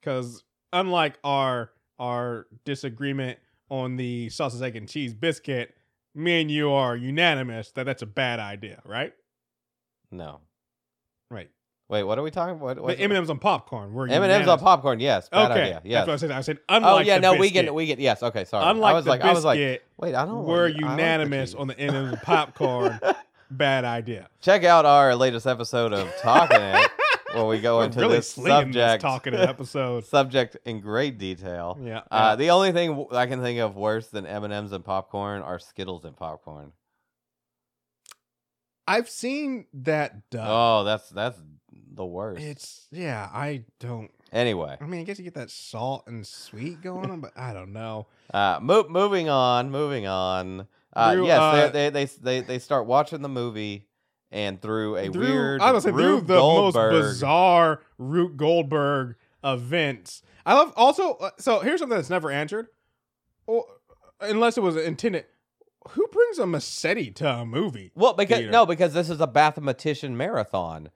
because unlike our our disagreement on the sausage, egg, and cheese biscuit, me and you are unanimous that that's a bad idea, right? No. Right. Wait, what are we talking about? The M and M's on popcorn. M and M's on popcorn. Yes. Bad Okay, idea. Yes. that's what I said. I said Oh yeah, no, we get we get yes. Okay, sorry. Unlike I was the like, I was like, wait, I don't. we're like- I like the unanimous on the M and M's popcorn. bad idea. Check out our latest episode of Talking It, where we go We're into really this slinging this subject. talking episode. *laughs* subject in great detail. Yeah. Uh, the only thing I can think of worse than M and M's and popcorn are Skittles and popcorn. I've seen that done. Oh, that's that's the worst. It's yeah, I don't. anyway, I mean, I guess you get that salt and sweet going on, but I don't know. *laughs* uh, mo- moving on, moving on. Uh, Drew, yes, uh, they, they they they they start watching the movie, and through a Through- weird, I was say through the most bizarre Rube Goldberg events. I love also. uh, So here's something that's never answered, or unless it was intended. Who brings a machete to a movie? Well, because theater. no, because this is a mathematician marathon,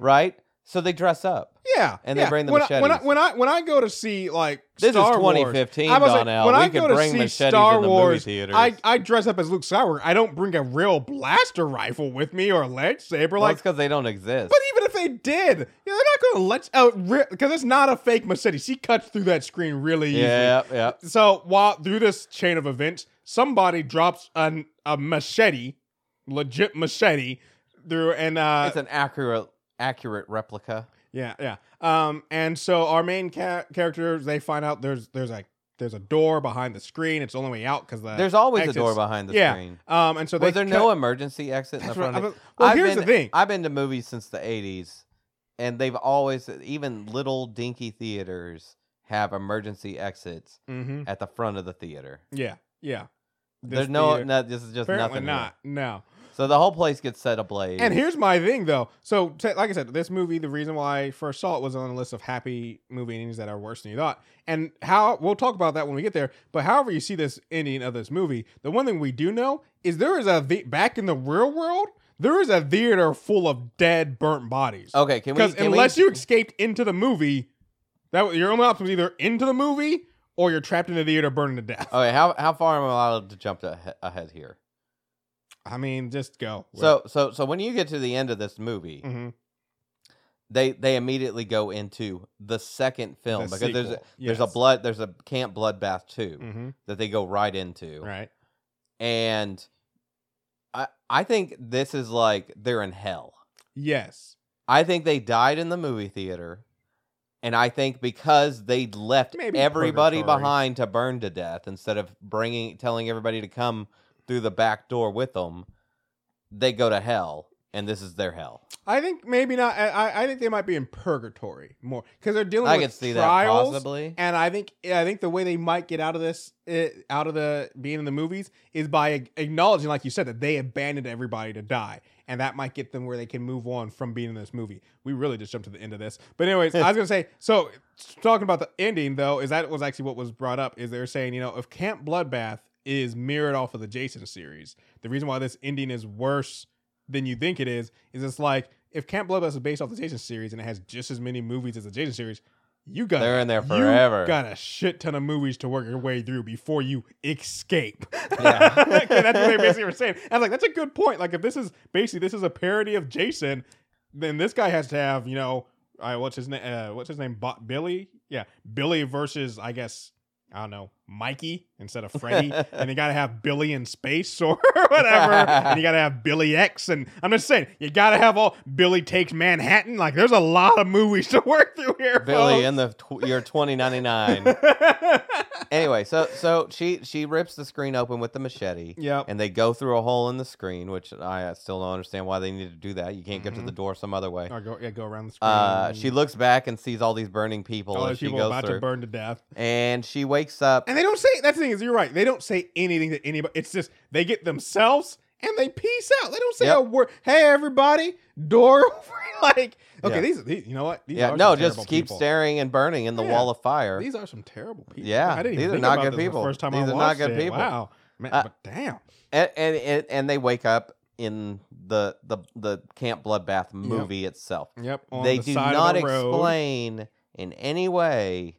right? So they dress up. yeah, And they yeah. bring the when I, when I when I when I go to see like This Star is 2015, I was like, Donnell. when we I go to bring see machetes Star in the. I I dress up as Luke Skywalker. I don't bring a real blaster rifle with me or a lightsaber. well, like because they don't exist. But even if they did, yeah, they're not going to let out because it's not a fake machete. She cuts through that screen really easily. yeah, yeah. So while through this chain of events, somebody drops an, a machete, legit machete, through and uh, It's an accurate accurate replica. yeah, yeah. Um, and so our main ca- characters they find out there's there's a there's a door behind the screen. It's the only way out because the There's always exits- a door behind the yeah. screen. Um, and so Was there cut- no emergency exit in the what front? Of was- well, I've here's the been- thing. I've been to movies since the '80s, and they've always, even little dinky theaters, have emergency exits Mhm. at the front of the theater. Yeah, yeah. This There's no, theater- no, this is just apparently nothing. here. not. No. So the whole place gets set ablaze. And here's my thing, though. So, t- like I said, this movie, the reason why I first saw it was on the list of happy movie endings that are worse than you thought. And how we'll talk about that when we get there. But however you see this ending of this movie, the one thing we do know is there is a the- back in the real world, there is a theater full of dead, burnt bodies. okay, can we? Because unless we, you escaped into the movie, that was- your only option was either into the movie or you're trapped in the theater burning to death. Okay, how how far am I allowed to jump to, ahead here? I mean, just go. So so so when you get to the end of this movie, hmm they they immediately go into the second film The because there's a, sequel, there's a yes. blood there's a Camp Bloodbath 2 hmm that they go right into. right. And I I think this is like they're in hell. Yes. I think they died in the movie theater. And I think because they left Maybe everybody purgatory. behind to burn to death instead of bringing telling everybody to come through the back door with them, they go to hell and this is their hell. I think maybe not. I, I- think they might be in purgatory more because they're dealing I with could see trials. that possibly. And I think I think the way they might get out of this, uh, out of the being in the movies, is by acknowledging, like you said, that they abandoned everybody to die, and that might get them where they can move on from being in this movie. We really just jumped to the end of this, but anyways, I was gonna say. So talking about the ending, though, is that was actually what was brought up. Is they're saying, you know, if Camp Bloodbath is mirrored off of the Jason series, the reason why this ending is worse than you think it is is it's like if Camp Bloodbath is based off the Jason series and it has just as many movies as the Jason series, you got They're in there you forever. got a shit ton of movies to work your way through before you escape. *laughs* Yeah. that's what they basically were saying. I was like, that's a good point. Like if this is basically this is a parody of Jason, then this guy has to have you know, uh, what's his name? Uh, what's his name? Billy? Yeah, Billy versus I guess. I don't know, Mikey instead of Freddy, and you *laughs* gotta have Billy in space *laughs* or whatever, and you gotta have Billy X, and I'm just saying, you gotta have all Billy takes Manhattan. Like, there's a lot of movies to work through here, Billy folks. in the tw- year 2099. *laughs* anyway, so so she she rips the screen open with the machete. Yep. And they go through a hole in the screen, which I uh, still don't understand why they need to do that. You can't get to the door some other way. Or go, yeah, go around the screen. Uh, she looks back and sees all these burning people all she people goes about through, to burn to death. and she wakes up. And they don't say that's the thing is you're right. They don't say anything to anybody. It's just they get themselves and they peace out. They don't say Yep. a word. Hey everybody, door *laughs* over. like okay, Yeah. these, these you know what? These yeah, no, just keep people. staring and burning in the Yeah. wall of fire. These are some terrible people. Yeah, these even are not good people. first time These I are not good it. people. Wow, man, Uh, but damn. and, and and and they wake up in the the the Camp Bloodbath movie itself. Yep. On they the do not of the road. explain in any way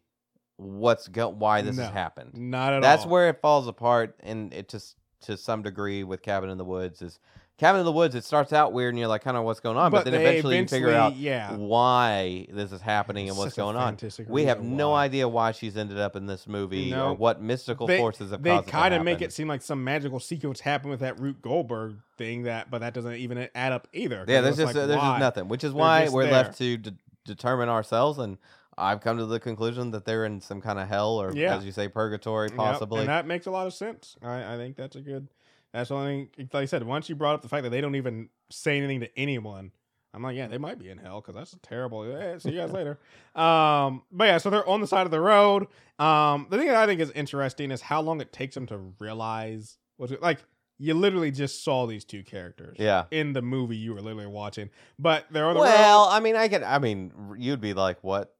what's go why this No, has happened. Not at That's all. That's where it falls apart, and it just to some degree with Cabin in the Woods is Cabin in the Woods. It starts out weird, and you're like, kind of what's going on, but, then they eventually, you figure out yeah. why this is happening and what's going on. We have no why. idea why she's ended up in this movie or what mystical They- forces have they kind of make it seem like some magical sequence happened with that Rube Goldberg thing that, but that doesn't even add up either. Yeah, uh, there's just like, there's just nothing, which is They're why we're there. left to de- determine ourselves. And I've come to the conclusion that they're in some kind of hell, or Yeah. as you say, purgatory, Yep, possibly. and that makes a lot of sense. I, I think that's a good, That's the only thing. Like I said, once you brought up the fact that they don't even say anything to anyone, I'm like, yeah, they might be in hell because that's terrible. Eh, see you guys later. *laughs* Um, but yeah, so they're on the side of the road. Um, the thing that I think is interesting is how long it takes them to realize what's like. You literally just saw these two characters. Yeah. In the movie you were literally watching, but they're on the road. Well, I mean, I can. I mean, you'd be like, "What?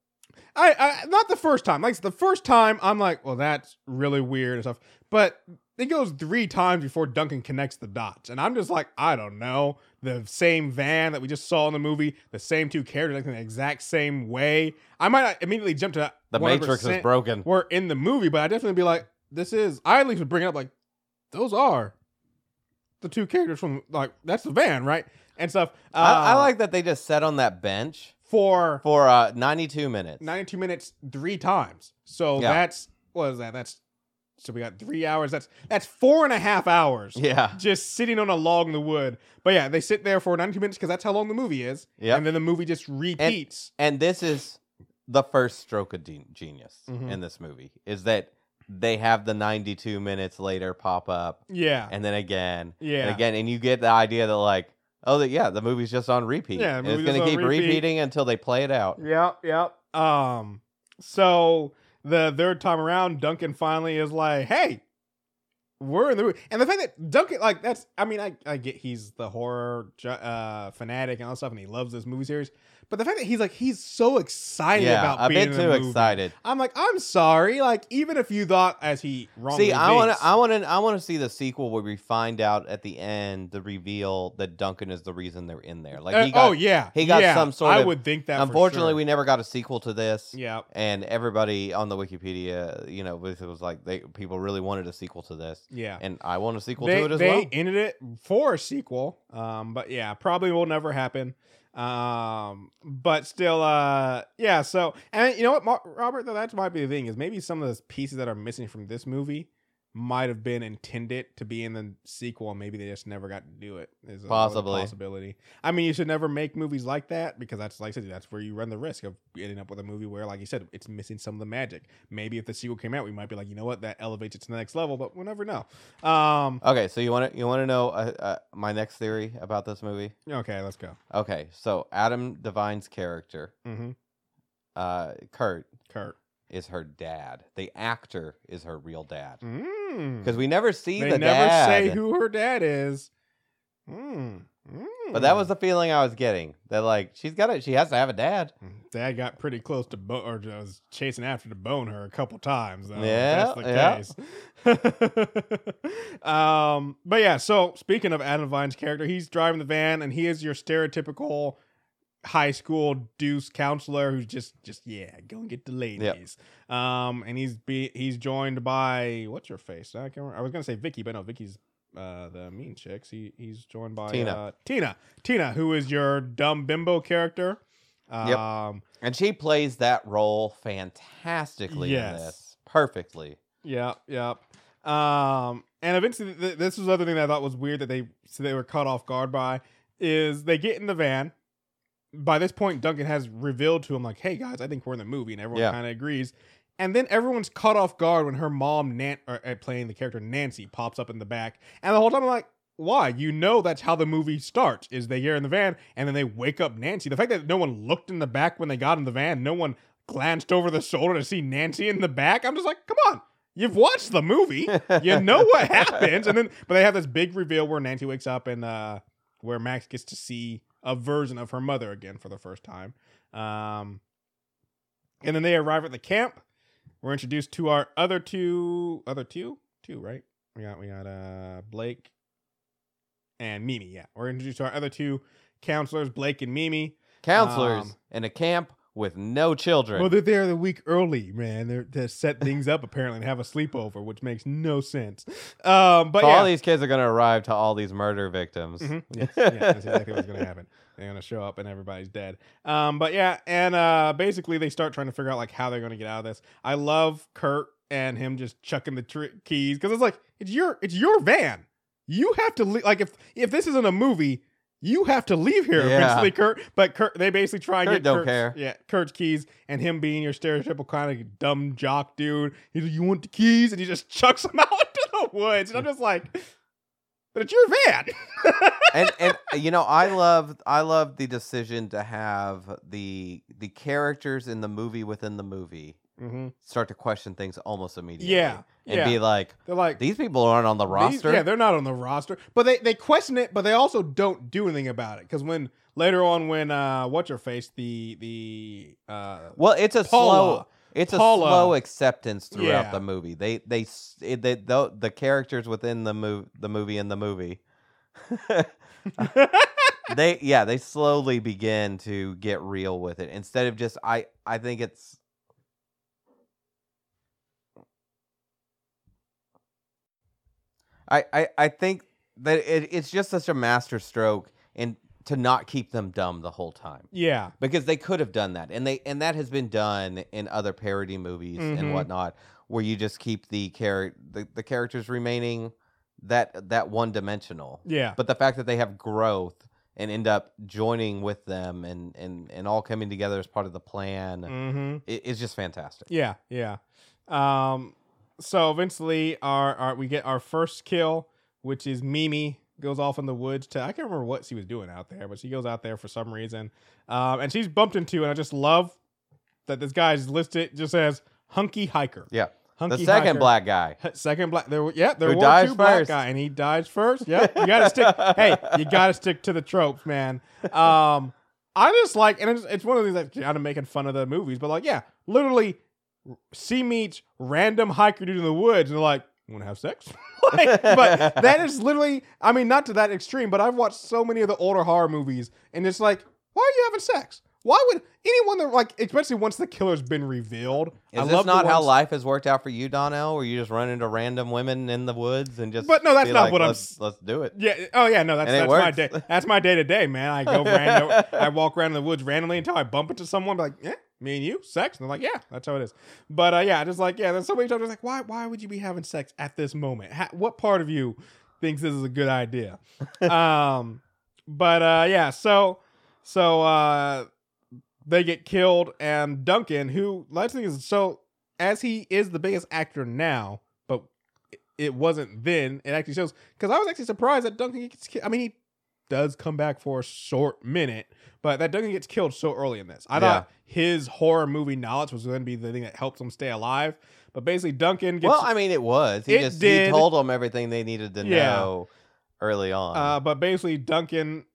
I, I not the first time. Like the first time, I'm like, well, that's really weird and stuff. But it goes three times before Duncan connects the dots, and I'm just like, I don't know. The same van that we just saw in the movie, the same two characters acting the exact same way. I might not immediately jump to The Matrix is broken. We're in the movie, but I definitely be like, this is. I at least would bring it up like, those are the two characters from like that's the van, right? And stuff. Uh, I, I like that they just sat on that bench for for uh 92 minutes. 92 minutes three times. So Yeah. that's what is that? That's so we got three hours. That's that's four and a half hours. Yeah. Just sitting on a log in the wood. But yeah, they sit there for 92 minutes because that's how long the movie is. Yep. And then the movie just repeats. And this is the first stroke of gen- genius Mhm. in this movie is that they have the 92 minutes later pop up yeah. and then again Yeah. and again and you get the idea that like oh that yeah the movie's just on repeat Yeah, the it's movie's gonna on keep repeat. repeating until they play it out Yep, yep. Um, so the third time around, Duncan finally is like, "Hey, we're in the and the fact that Duncan, like, that's, I mean, I, I get he's the horror uh, fanatic and all that stuff, and he loves this movie series, but the fact that he's like, he's so excited yeah about a being bit too movie. excited I'm like, I'm sorry, like, even if you thought, as he wrongly see i want to i want to i want to see the sequel where we find out at the end the reveal that duncan is the reason they're in there like Uh, he got oh yeah, he got yeah, some sort I of- would think that. for unfortunately sure. we never got a sequel to this yeah, and everybody on the Wikipedia, you know, was- it was like they people really wanted a sequel to this, yeah. and I want a sequel they, to it as they well. They ended it for a sequel um but yeah probably will never happen um but still uh yeah so and you know what robert though that might be the thing is maybe some of the pieces that are missing from this movie might have been intended to be in the sequel and maybe they just never got to do it is Possibly. possibility i mean you should never make movies like that because that's like i said that's where you run the risk of ending up with a movie where like you said it's missing some of the magic maybe if the sequel came out we might be like you know what that elevates it to the next level but we'll never know um Okay, so you want to you want to know uh, uh, my next theory about this movie? Okay, let's go. Okay, so Adam Devine's character, Mm-hmm. uh, Kurt, Kurt. Is her dad. The actor is her real dad Mm. because we never see they the never dad. say who her dad is. Mm. But that was the feeling I was getting. That like she's got it. She has to have a dad. Mm. Dad got pretty close to bo- or was chasing after to bone her a couple times. Though, Yeah, that's the case. *laughs* um, but yeah. So speaking of Adam Vine's character, he's driving the van, and he is your stereotypical high school deuce counselor who's just just yeah go and get the ladies um and he's be he's joined by what's your face I, can't remember. I was gonna say Vicky but no Vicky's uh the mean chicks he he's joined by Tina. uh, Tina Tina who is your dumb bimbo character Yep. um And she plays that role fantastically Yes. in this. Perfectly. Yeah, yeah. Um, and eventually, th- this was the other thing that I thought was weird that they so they were caught off guard by is they get in the van. By this point, Duncan has revealed to him like, "Hey guys, I think we're in the movie," and everyone Yeah. kind of agrees. And then everyone's caught off guard when her mom, Nan, or, uh, playing the character Nancy, pops up in the back, and the whole time I'm like, "Why? You know that's how the movie starts. Is they get in the van and then they wake up Nancy. The fact that no one looked in the back when they got in the van, no one glanced over the shoulder to see Nancy in the back. I'm just like, come on, you've watched the movie, you know *laughs* what happens. And then, but they have this big reveal where Nancy wakes up and uh, where Max gets to see a version of her mother again for the first time. Um, and then they arrive at the camp. We're introduced to our other two, other two, two, right? We got we got uh Blake and Mimi. Yeah, we're introduced to our other two counselors, Blake and Mimi. Counselors Um, in a camp with no children. Well, they're there the week early, man. They're to set things up apparently and have a sleepover, which makes no sense. Um, but so yeah, all these kids are going to arrive to all these murder victims. Mhm. *laughs* Yes, yeah, that's exactly what's going to happen. They're going to show up and everybody's dead. Um, but yeah, and uh, basically they start trying to figure out like how they're going to get out of this. I love Kurt and him just chucking the tr- keys because it's like it's your it's your van. You have to. Like if if this isn't a movie. You have to leave here Yeah. eventually, Kurt. But Kurt, they basically try and Kurt get don't Kurt's, care. Yeah, Kurt's keys, and him being your stereotypical kind of dumb jock dude. He's like, "You want the keys?" And he just *laughs* chucks them out into the woods. And I'm just like, but it's your van. *laughs* and and you know i love i love the decision to have the the characters in the movie within the movie mm-hmm. start to question things almost immediately Yeah, and yeah. be like They're like these people aren't on the these- roster yeah, they're not on the roster, but they they question it, but they also don't do anything about it because when later on when uh what's her face the the uh well it's a Paula. slow it's a slow acceptance throughout Yeah. the movie they they it- they the, the characters within the move the movie and the movie *laughs* they yeah they slowly begin to get real with it instead of just i i think it's i i, I think that it, it's just such a master stroke and to not keep them dumb the whole time yeah because they could have done that and they and that has been done in other parody movies Mhm. and whatnot where you just keep the char- the, the characters remaining that that one dimensional yeah but the fact that they have growth and end up joining with them and and and all coming together as part of the plan mm-hmm. is just fantastic Yeah, yeah. Um, so eventually, our, our we get our first kill, which is Mimi goes off in the woods to I can't remember what she was doing out there, but she goes out there for some reason, um, and she's bumped into, and I just love that this guy's listed just as hunky hiker. yeah the second hiker. black guy Second black. There, yeah, there Who were two black first. guy, and he dies first. Yeah, you gotta stick. *laughs* hey, you gotta stick to the tropes, man. Um, I just like, and it's, it's one of these that kind of making fun of the movies, but like, yeah, literally, she meets random hiker dude in the woods, and they're like, "Want to have sex?" *laughs* like, but that is literally, I mean, not to that extreme, but I've watched so many of the older horror movies, and it's like, why are you having sex? Why would anyone that like, especially once the killer's been revealed? is I this not how life has worked out for you donnell where you just run into random women in the woods and just But no, that's not like, what I'm let's, let's do it Yeah. Oh yeah. No, that's And that's my day. That's my day to day, man. I go random. *laughs* I walk around in the woods randomly until I bump into someone. Be like, yeah, me and you, sex. And they're like, yeah, that's how it is. But uh, yeah, just like yeah, there's so many times I was like, why why would you be having sex at this moment? Ha- what part of you thinks this is a good idea? *laughs* um, but uh, yeah, so so uh, they get killed, and Duncan, who last thing is so as he is the biggest actor now, but it- it wasn't then. It actually shows because I was actually surprised that Duncan gets killed. I mean, he does come back for a short minute, but that Duncan gets killed so early in this. I thought his horror movie knowledge was going to be the thing that helps him stay alive. But basically, Duncan gets. well i mean it was he It just did. he told them everything they needed to Yeah. know early on Uh, but basically, Duncan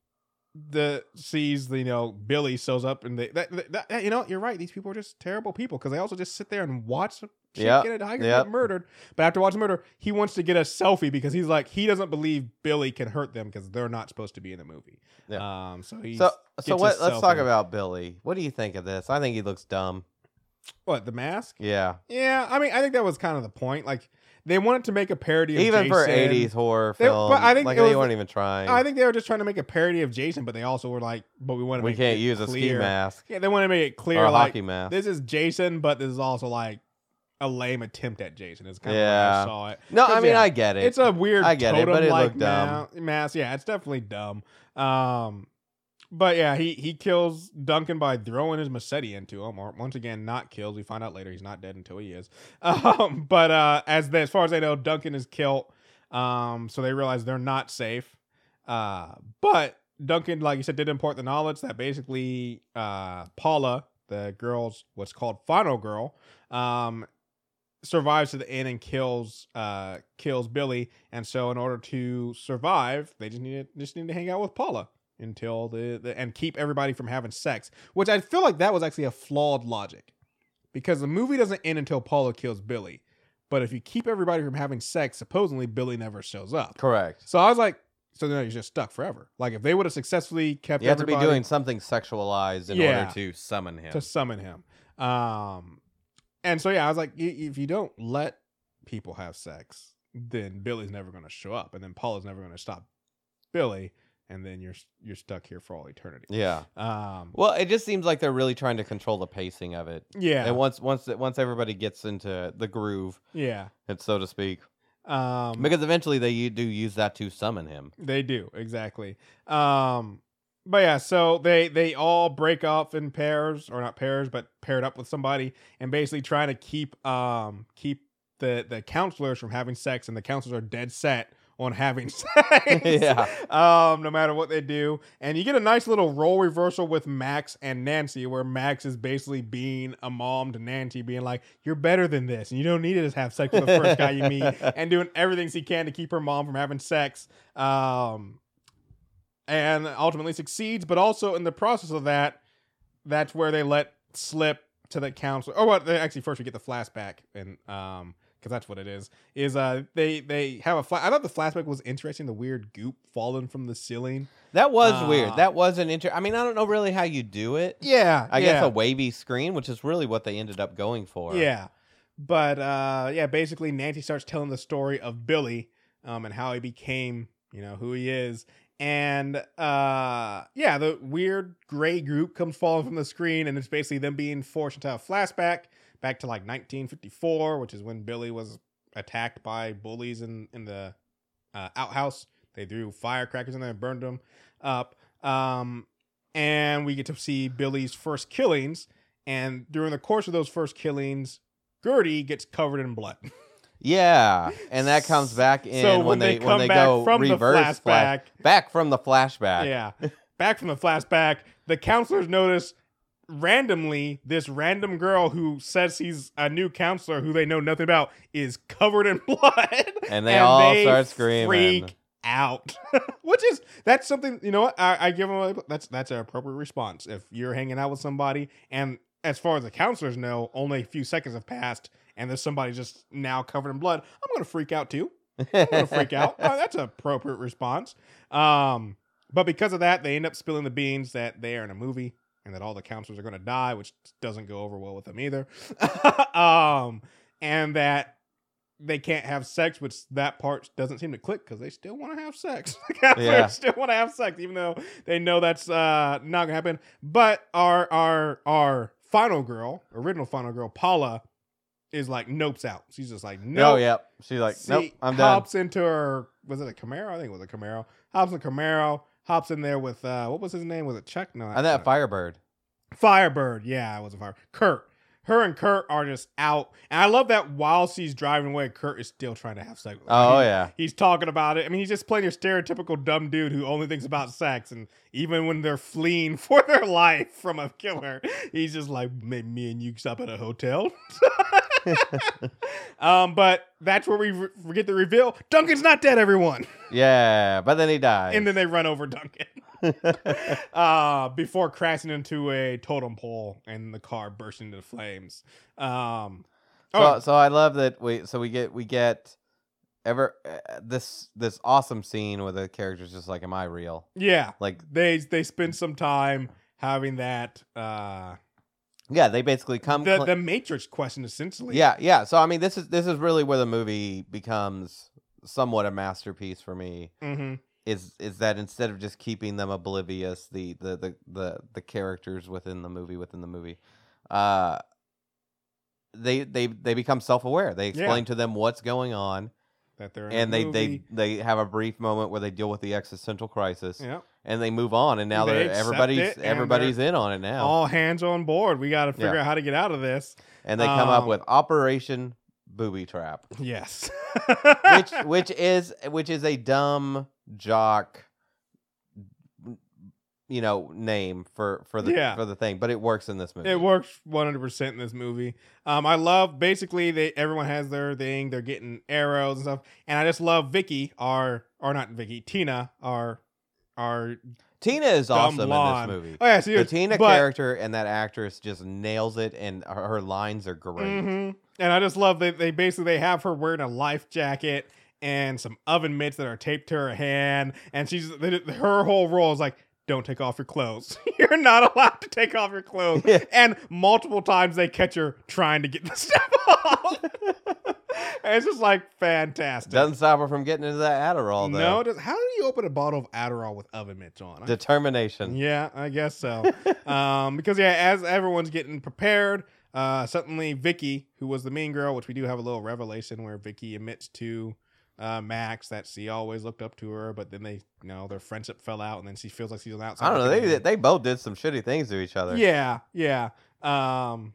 the sees the you know Billy shows up and they that, that, that- you know you're right. These people are just terrible people because they also just sit there and watch chick Yep, get a tiger yep. get murdered. But after watching murder, he wants to get a selfie because he's like he doesn't believe Billy can hurt them because they're not supposed to be in the movie. Um, so he so so what, let's talk about billy what do you think of this i think he looks dumb what the mask. yeah Yeah, I mean I think that was kind of the point. Like they wanted to make a parody of even for 80s horror They- film but I think like it they was- weren't even trying I think they were just trying to make a parody of Jason, but they also were like, but we want to we can't it use a ski mask Yeah, they want to make it clear, or a like hockey mask this is Jason, but this is also like a lame attempt at Jason. It's kind of Yeah. I saw it. no I mean yeah, i get it It's a weird. I get it, but it looked dumb. ma- Mask, yeah, it's definitely dumb. Um, but yeah, he he kills Duncan by throwing his machete into him, or once again, not kills. We find out later he's not dead until he is. *laughs* Um, but uh, as the, as far as they know, Duncan is killed. Um, so they realize they're not safe. Uh, but Duncan, like you said, did import the knowledge that basically uh, Paula, the girl's what's called final girl, um, survives to the end and kills uh kills Billy. And so in order to survive, they just need to just need to hang out with Paula until the, the and keep everybody from having sex. Which I feel like that was actually a flawed logic. Because the movie doesn't end until Paula kills Billy. But if you keep everybody from having sex, supposedly Billy never shows up. correct So I was like, so then you're just stuck forever. Like if they would have successfully kept you have to be doing something sexualized in Yeah. order to summon him to summon him. Um, and so yeah, I was like, if you don't let people have sex, then Billy's never going to show up, and then Paula's never going to stop Billy, and then you're you're stuck here for all eternity. yeah Um, well it just seems like they're really trying to control the pacing of it yeah, and once once once everybody gets into the groove yeah. it's so to speak Um, because eventually they do use that to summon him They do exactly. Um, but yeah, so they they all break off in pairs, or not pairs, but paired up with somebody, and basically trying to keep um keep the the counselors from having sex, and the counselors are dead set on having *laughs* sex. *laughs* Yeah. Um, no matter what they do. And you get a nice little role reversal with Max and Nancy, where Max is basically being a mom to Nancy, being like, You're better than this, and you don't need to just have sex with the first guy you meet, *laughs* and doing everything she can to keep her mom from having sex. Um and ultimately succeeds, but also in the process of that, that's where they let slip to the council. Oh, what? They actually first we get the flashback, and um, because that's what it is. Is uh, they they have a flash. I thought the flashback was interesting. The weird goop falling from the ceiling. That was Uh, weird. That was an inter. I mean, I don't know really how you do it. Yeah, I guess a wavy screen, which is really what they ended up going for. Yeah. But uh yeah, basically Nancy starts telling the story of Billy um and how he became, you know, who he is. And uh yeah, the weird gray group comes falling from the screen and it's basically them being forced into a flashback back to like 1954, which is when Billy was attacked by bullies in in the uh, outhouse. They threw firecrackers in there and burned them up. Um and we get to see Billy's first killings and during the course of those first killings, Gertie gets covered in blood. *laughs* Yeah, and that comes back in So when, when they, they when they back go from the reverse flash- flashback- back from the flashback. yeah. Back from the flashback, the counselors notice randomly this random girl who says he's a new counselor who they know nothing about is covered in *laughs* blood. And they all start screaming. Freak out. *laughs* Which is that's something, you know what? I, I give them a, that's that's an appropriate response. If you're hanging out with somebody and as far as the counselors know, only a few seconds have passed and there's somebody just now covered in blood, I'm gonna freak out too. I'm gonna freak out. *laughs* Uh, that's an appropriate response. Um, but because of that, they end up spilling the beans that they are in a movie and that all the counselors are going to die, which doesn't go over well with them either. *laughs* um, and that they can't have sex, which that part doesn't seem to click because they still want to have sex. *laughs* The counselors Yeah. still want to have sex, even though they know that's uh, not gonna happen. But our our our final girl, original final girl, Paula, is like nopes out. She's just like no. Oh, yep. She's like, nope, I'm done. hops into her. Was it a Camaro? I think it was a Camaro. Hops in Camaro. Hops in there with uh, what was his name? Was it Chuck? No, And that Firebird. Firebird. Yeah, it was a fire. Kurt. Her and Kurt are just out, and I love that while she's driving away, Kurt is still trying to have sex. with. Oh, He- yeah. He's talking about it. I mean, he's just playing your stereotypical dumb dude who only thinks about sex. And even when they're fleeing *laughs* for their life from a killer, he's just like, me and you stop at a hotel." *laughs* *laughs* um, but that's where we re- forget to reveal Duncan's not dead, everyone. Yeah, but then he dies. and then they run over Duncan *laughs* uh, before crashing into a totem pole and the car bursting into flames. Um, So, oh, so I love that we so we get we get ever uh, this this awesome scene where the characters just like, am I real? yeah, Like, they they spend some time having that uh, yeah, they basically come. the cl- the Matrix question essentially. yeah, yeah. So I mean, this is this is really where the movie becomes somewhat a masterpiece for me. hmm Is is that instead of just keeping them oblivious, the the the the, the characters within the movie within the movie, uh, they they they become self aware. They explain to them what's going on. That they're in and they, they they have a brief moment where they deal with the existential crisis and they move on and now They they're everybody's everybody's in on it now all hands on board. We got to figure Yeah. out how to get out of this. and they come up um, with operation booby trap Yes, *laughs* which which is which is a dumb jock you know name for for the Yeah. for the thing but it works in this movie It works 100% in this movie. Um, I love basically they everyone has their thing. They're getting arrows and stuff, and I just love Vicky, our or not Vicky, Tina, our our tina is awesome blonde. in this movie Oh yeah, so the tina but, character and that actress just nails it and her, her lines are great Mhm. And I just love that they basically they have her wearing a life jacket and some oven mitts that are taped to her hand, and she's her whole role is like. Don't take off your clothes. *laughs* You're not allowed to take off your clothes. Yeah. And multiple times they catch her trying to get the *laughs* stuff off. it's just like fantastic. doesn't stop her from getting into that adderall though no, does, how do you open a bottle of Adderall with oven mitts on? Determination yeah, I guess so. *laughs* um, because yeah, as everyone's getting prepared, uh, suddenly Vicky, who was the mean girl, which we do have a little revelation where Vicky admits to uh, Max that she always looked up to her, but then they, you know, their friendship fell out, and then she feels like she's on the outside. I don't know. They in. they both did some shitty things to each other. Yeah, yeah. Um,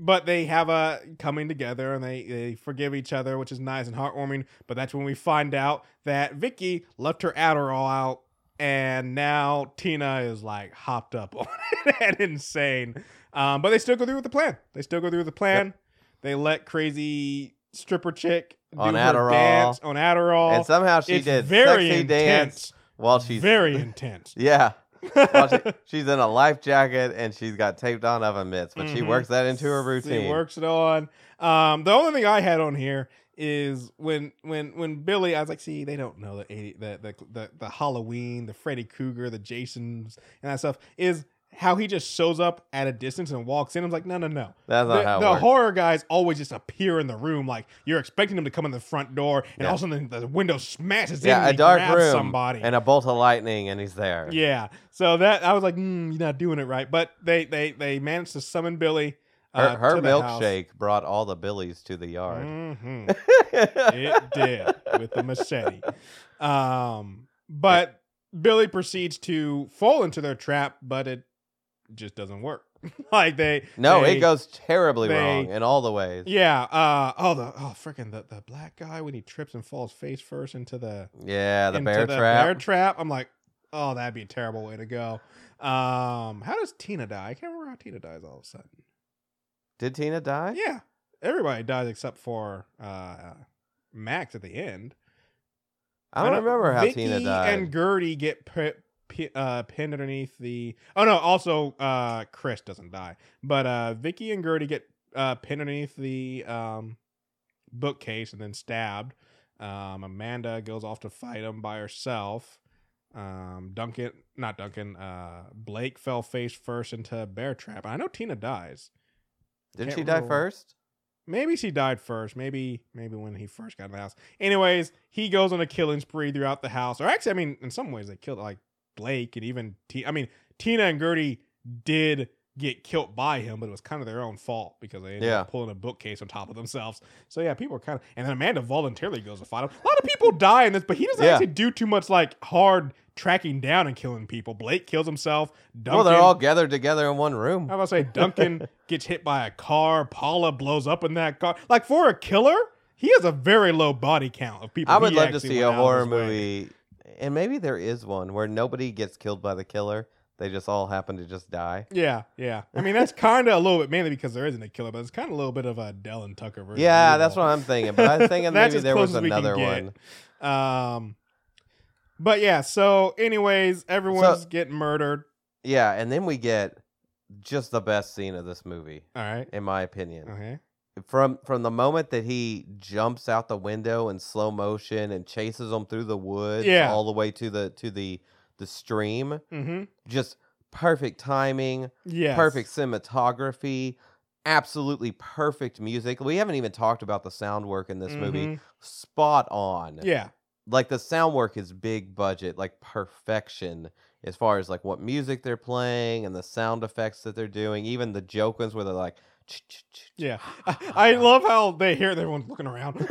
but they have a coming together and they, they forgive each other, which is nice and heartwarming. But that's when we find out that Vicky left her Adderall out, and now Tina is like hopped up *laughs* on it and insane. Um, but they still go through with the plan. They still go through with the plan. They let crazy stripper chick On Adderall. dance on Adderall. and somehow she it's did very sexy intense. dance while she's very *laughs* intense. yeah. She- *laughs* she's in a life jacket and she's got taped on oven mitts, but she Mhm. works that into her routine. She works it on. Um, the only thing I had on here is when when when Billy, I was like, see, they don't know the 80, the, the the the Halloween, the Freddy Krueger, the Jasons, and that stuff is how he just shows up at a distance and walks in. I'm like, no, no, no. That's not the, how it the works. horror guys always just appear in the room like you're expecting them to come in the front door and Yeah. all of a sudden the window smashes in yeah, and a dark room somebody and a bolt of lightning, and he's there. yeah so that i was like mm, you're not doing it right but they they they managed to summon billy Her, uh, her to the house. milkshake brought all the billies to the yard. Mhm. *laughs* it did with the machete. Um, but Billy proceeds to fall into their trap, but it just doesn't work. *laughs* like they no, they- it goes terribly they- wrong in all the ways. Yeah. Uh. Oh, the oh freaking the, the black guy when he trips and falls face first into the Yeah, the into bear the trap. Bear trap. I'm like, oh, that'd be a terrible way to go. Um. How does Tina die? I can't remember how Tina dies all of a sudden. Did Tina die? Yeah, everybody dies except for uh Max at the end. I don't know remember how Vicky Tina died. and Gertie get pi- pi- uh, pinned underneath the. Oh no! Also, uh, Chris doesn't die, but uh, Vicky and Gertie get uh, pinned underneath the um, bookcase and then stabbed. Um, Amanda goes off to fight him by herself. Um, Duncan, not Duncan. Uh, Blake fell face first into a bear trap. I know Tina dies. Did can't she die first? Maybe she died first. Maybe maybe when he first got in the house. Anyways, he goes on a killing spree throughout the house. Or actually, I mean, in some ways, they killed like Blake and even T. I mean, Tina and Gertie did get killed by him, but it was kind of their own fault because they ended Yeah. up pulling a bookcase on top of themselves. So yeah, people are kind of. And then Amanda voluntarily goes to fight him. A lot of people die in this, but he doesn't Yeah. actually do too much like hard tracking down and killing people. Blake kills himself. Duncan, well, they're all gathered together in one room. I was say Duncan *laughs* gets hit by a car. Paula blows up in that car. Like for a killer, he has a very low body count of people. I would love to see a horror movie, and maybe there is one where nobody gets killed by the killer. They just all happen to just die. Yeah, yeah. I mean, that's *laughs* kind of a little bit mainly because there isn't a killer, but it's kind of a little bit of a Dale and Tucker version. Yeah, that's what I'm thinking. But I'm thinking *laughs* maybe there was as we can another one. Um, but yeah. So, anyways, everyone's getting murdered. Yeah, and then we get just the best scene of this movie, All right. in my opinion. Okay. From from the moment that he jumps out the window in slow motion and chases them through the woods, Yeah. all the way to the to the the stream, Mm-hmm. just perfect timing, Yeah. perfect cinematography, absolutely perfect music. We haven't even talked about the sound work in this movie. Spot on. Mm-hmm. Yeah. Like the sound work is big budget, like perfection as far as like what music they're playing and the sound effects that they're doing. Even the joke ones where they're like, "Ch- ch- ch- Yeah, *sighs* I, I love how they hear it, everyone's looking around, *laughs* *laughs*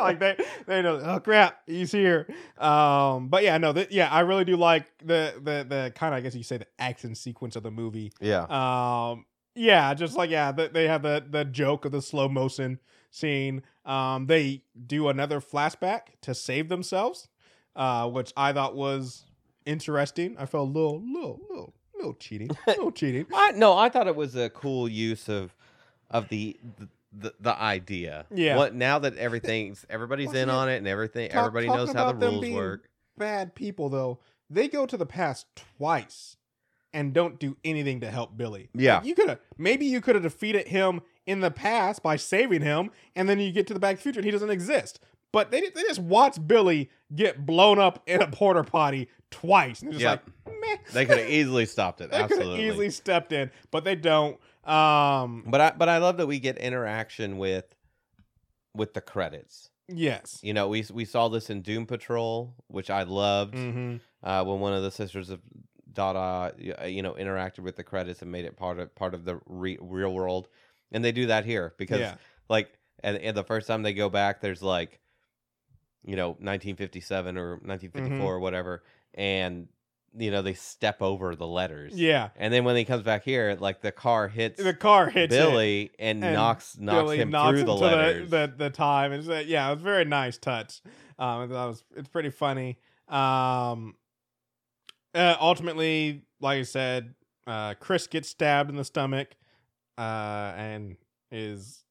like they they know. Oh crap, he's here. Um, but yeah, no, th- yeah, I really do like the the the kind of I guess you say the action sequence of the movie. yeah. Um, yeah, just like yeah, th- they have the the joke of the slow motion scene. Um, they do another flashback to save themselves, uh, which I thought was interesting. I felt a little little little little cheating, *laughs* little cheating. I no, I thought it was a cool use of of the the, the, the idea. Yeah. What now that everything's everybody's in yeah. on it and everything Talk- everybody knows how the them rules being work. bad people though they go to the past twice and don't do anything to help billy Yeah. You could have maybe you could have defeated him in the past by saving him and then you get to the back future and he doesn't exist but they, they just watch billy get blown up in a porta potty twice and just Yep. like meh They could have easily stopped it. *laughs* they could have easily stepped in but they don't um But I but I love that we get interaction with with the credits. yes You know, we we saw this in Doom Patrol, which I loved. mm-hmm. Uh, when one of the sisters of Dada, you know, interacted with the credits and made it part of part of the re- real world, and they do that here because, yeah like, and, and the first time they go back, there's like, you know, 1957 or 1954 Mm-hmm. or whatever, and you know they step over the letters. Yeah, And then when he comes back here, like the car hits the car hits it, Billy and, and knocks knocks Billy him knocks through him the letters. The, the, the time. It's, uh, yeah, it was a very nice touch. Um, that was it's pretty funny. Um, uh, ultimately, like I said, uh, Chris gets stabbed in the stomach, uh, and is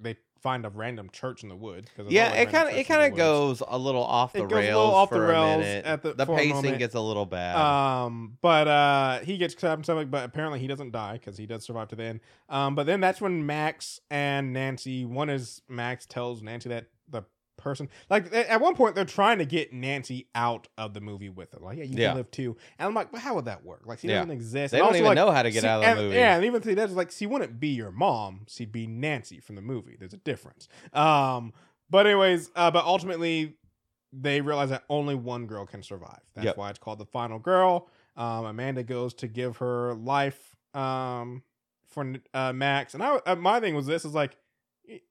they find a random church in the woods. yeah, it kind of it kind of goes a little off It the goes a rails little off the rails a minute. at the- the pacing gets a little bad. Um, but uh, he gets stabbed in stomach, but apparently he doesn't die because he does survive to the end. Um, but then that's when Max and Nancy. One is Max tells Nancy that person, like at one point, they're trying to get Nancy out of the movie with them. Like, yeah, you Yeah. can live too. And I'm like, well, how would that work? Like, she Yeah. doesn't exist. they And don't also, even like, know how to get she- out of the and- movie. Yeah, and even if he does, like, she wouldn't be your mom. She'd be Nancy from the movie. There's a difference. Um, but anyways, uh, but ultimately, they realize that only one girl can survive. That's Yep. why it's called the final girl. Um, Amanda goes to give her life um, for uh, Max, and I, uh, my thing was this is like,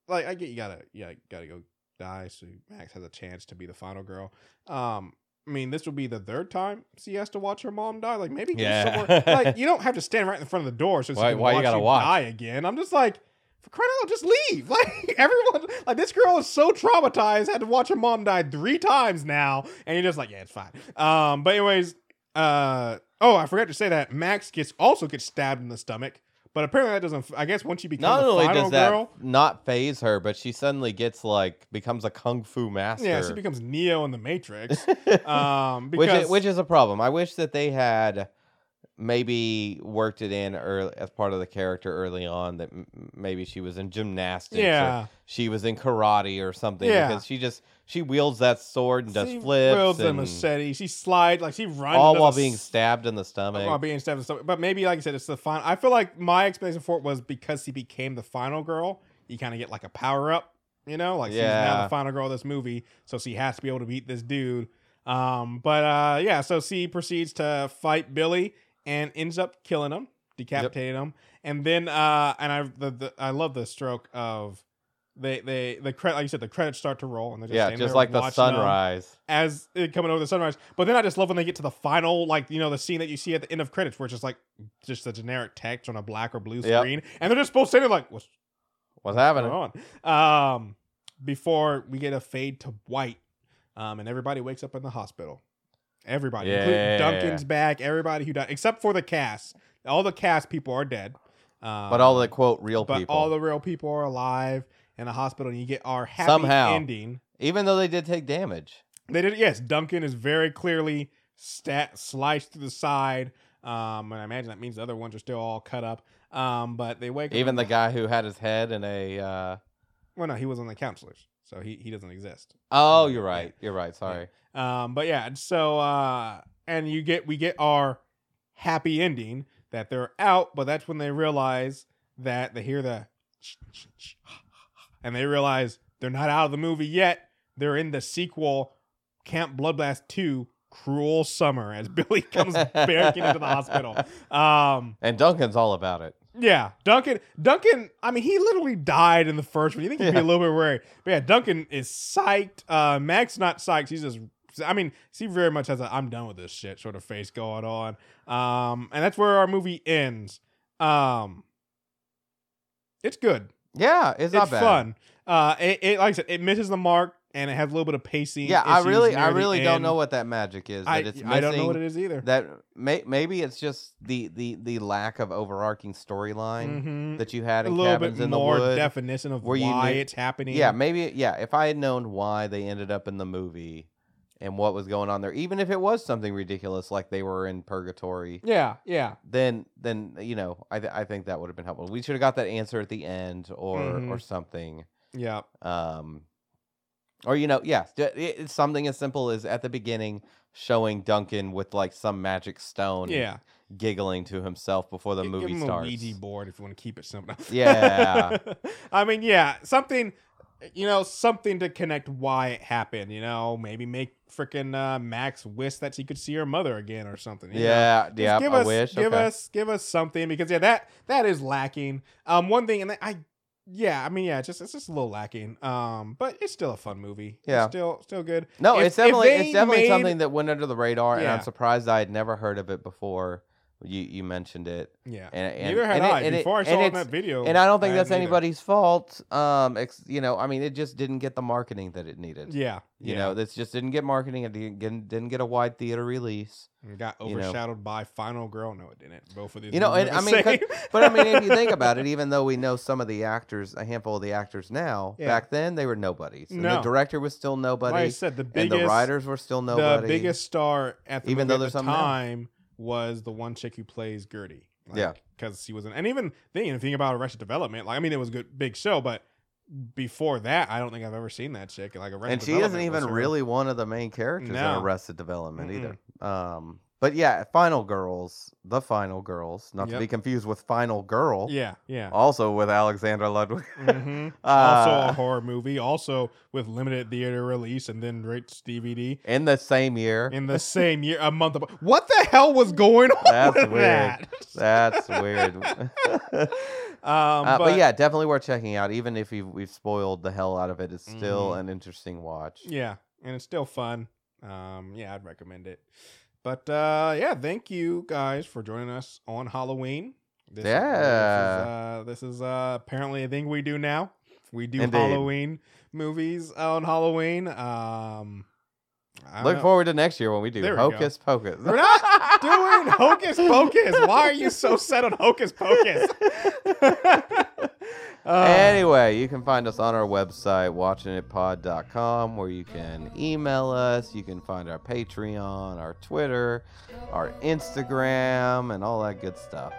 like I get you gotta yeah gotta go die so Max has a chance to be the final girl. Um, I mean, this will be the third time she has to watch her mom die. Like maybe Yeah. somewhere. Like *laughs* you don't have to stand right in front of the door so she Why- can why you watch gotta you watch? die again. I'm just like. For crying out loud, just leave. *laughs* Like everyone, like this girl is so traumatized, had to watch her mom die three times now, and you're just like, yeah, it's fine. Um, but anyways, uh, oh, I forgot to say that Max gets also gets stabbed in the stomach, but apparently that doesn't. I guess once you become not the only final does that girl, not phase her, but she suddenly gets like becomes a kung fu master. yeah, she becomes Neo in the Matrix. *laughs* which Um, is, which is a problem. I wish that they had maybe worked it in early, as part of the character early on that m- maybe she was in gymnastics or yeah, she was in karate or something Yeah. because she just she wields that sword and does she flips wields and machete. She slides like she runs all while a being stabbed in the stomach. while being stabbed in the stomach. But maybe, like I said, it's the final. I feel like my explanation for it was because she became the final girl. You kind of get like a power up, you know, like she's now Yeah. the final girl of this movie, so she has to be able to beat this dude. Um, but uh, yeah, so she proceeds to fight Billy and ends up killing him, decapitating him, and then uh, and I the, the I love the stroke of. They, they, the credit, like you said, the credits start to roll, and they're just yeah, just like the sunrise. as it coming over the sunrise. But then I just love when they get to the final, like you know, the scene that you see at the end of credits, where it's just like just a generic text on a black or blue Yep. screen, and they're just both sitting like, "What's What's happening? on?" Um, before we get a fade to white, um, and everybody wakes up in the hospital. Everybody, Yeah. including Duncan's back. Everybody who died, except for the cast. All the cast people are dead. Um, But all the quote real but people, all the real people are alive in the hospital, and you get our happy Somehow. ending. even though they did take damage. They did yes. Duncan is very clearly stat sliced to the side. Um, and I imagine that means the other ones are still all cut up. Um, but they wake up. Even the guy who had his head in a. Uh... Well, no, he was on the counselors, so he he doesn't exist. Oh, Yeah. you're right. You're right. Sorry. Um, but yeah, and so uh, and you get we get our happy ending that they're out, but that's when they realize that they hear the and they realize they're not out of the movie yet. They're in the sequel, Camp Bloodbath Two. Cruel Summer as *laughs* Billy comes barricking into the hospital. Um, And Duncan's all about it. yeah, Duncan. Duncan. I mean, he literally died in the first one. You think he'd be a little bit worried, but yeah, Duncan is psyched. Uh, Mac's not psyched. He's just. I mean, he very much has a "I'm done with this shit" sort of face going on. Um, and that's where our movie ends. Um, it's good. Yeah, it's not it's bad. fun. Uh, it, it like I said, it misses the mark and it has a little bit of pacing. Yeah, I really, I really don't know what that magic is. That I, it's missing. I don't know what it is either. That may, maybe it's just the the the lack of overarching storyline Mhm. that you had a in little bit cabins in the wood. definition of where you why knew- it's happening. Yeah, maybe. Yeah, if I had known why they ended up in the movie and what was going on there, even if it was something ridiculous like they were in purgatory, yeah, yeah. then then you know I th- I think that would have been helpful. We should have got that answer at the end or Mhm. or something. Yeah. Um, or you know, yeah, it- it's something as simple as at the beginning showing Duncan with like some magic stone, Yeah. giggling to himself before the Gi- movie give him starts. a Ouija board if you want to keep it simple. Yeah. *laughs* I mean, yeah, something, you know, something to connect why it happened. You know, maybe make freaking uh, Max wish that she could see her mother again or something. you know? Yeah, Just yeah. give I us, wish. give okay. us, give us something because yeah, that that is lacking. Um, one thing, and I yeah, I mean, yeah, it's just it's just a little lacking. Um, but it's still a fun movie. It's Yeah. still still good. No, If- it's definitely it's definitely made- something that went under the radar, and I'm surprised I had never heard of it before. You you mentioned it, Yeah, and, and neither had and I it- before I saw it in that video. and I don't think that's hadn't either. anybody's fault. Um, ex, you know, I mean, it just didn't get the marketing that it needed. Yeah, You yeah. know, this just didn't get marketing. It didn't get, didn't get a wide theater release. And got you know. overshadowed by Final Girl. No, it didn't. Both of these. You know, and I mean. But I mean, if you think *laughs* about it, even though we know some of the actors, a handful of the actors now, Yeah. back then they were nobodies. And No. the director was still nobody, like I said, the and biggest, the writers were still nobody. the biggest star at the Even though there's the time was the one chick who plays Gertie. Yeah. because she was, in, and even thinking thinking about Arrested Development, like I mean, it was a good big show, but before that, I don't think I've ever seen that chick. Like Arrested and she isn't even really one of the main characters No. in Arrested Development either. Um, but yeah, Final Girls, the Final Girls, not to Yep. be confused with Final Girl, Yeah, yeah. also with Alexander Ludwig. *laughs* Uh, also a horror movie, also with limited theater release and then rates DVD in the same year. in the same year, a month. Of, what the hell was going on? That's with weird. That? That's *laughs* weird. *laughs* Um, Uh, but, but, yeah, definitely worth checking out. Even if we've, we've spoiled the hell out of it, it's still Mhm. an interesting watch. yeah, and it's still fun. Um, yeah, I'd recommend it. But uh, yeah, thank you guys for joining us on Halloween. This, This is, Yeah. uh, this is uh, apparently a thing we do now. We do Indeed. Halloween movies on Halloween. Um, Look know. forward to next year when we do There we go. Hocus Pocus. We're not doing Hocus Pocus. Why are you so set on Hocus Pocus? *laughs* Uh, anyway, you can find us on our website, watchingitpod.com, where you can email us. You can find our Patreon, our Twitter, our Instagram, and all that good stuff.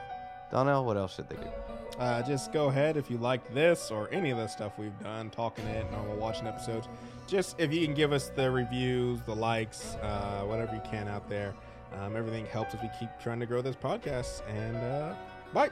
Donnell, what else should they do? uh, just go ahead if you like this or any of the stuff we've done, talking it, normal watching episodes. Just if you can give us the reviews, the likes, uh, whatever you can out there. Um, everything helps as we keep trying to grow this podcast. And uh, bye.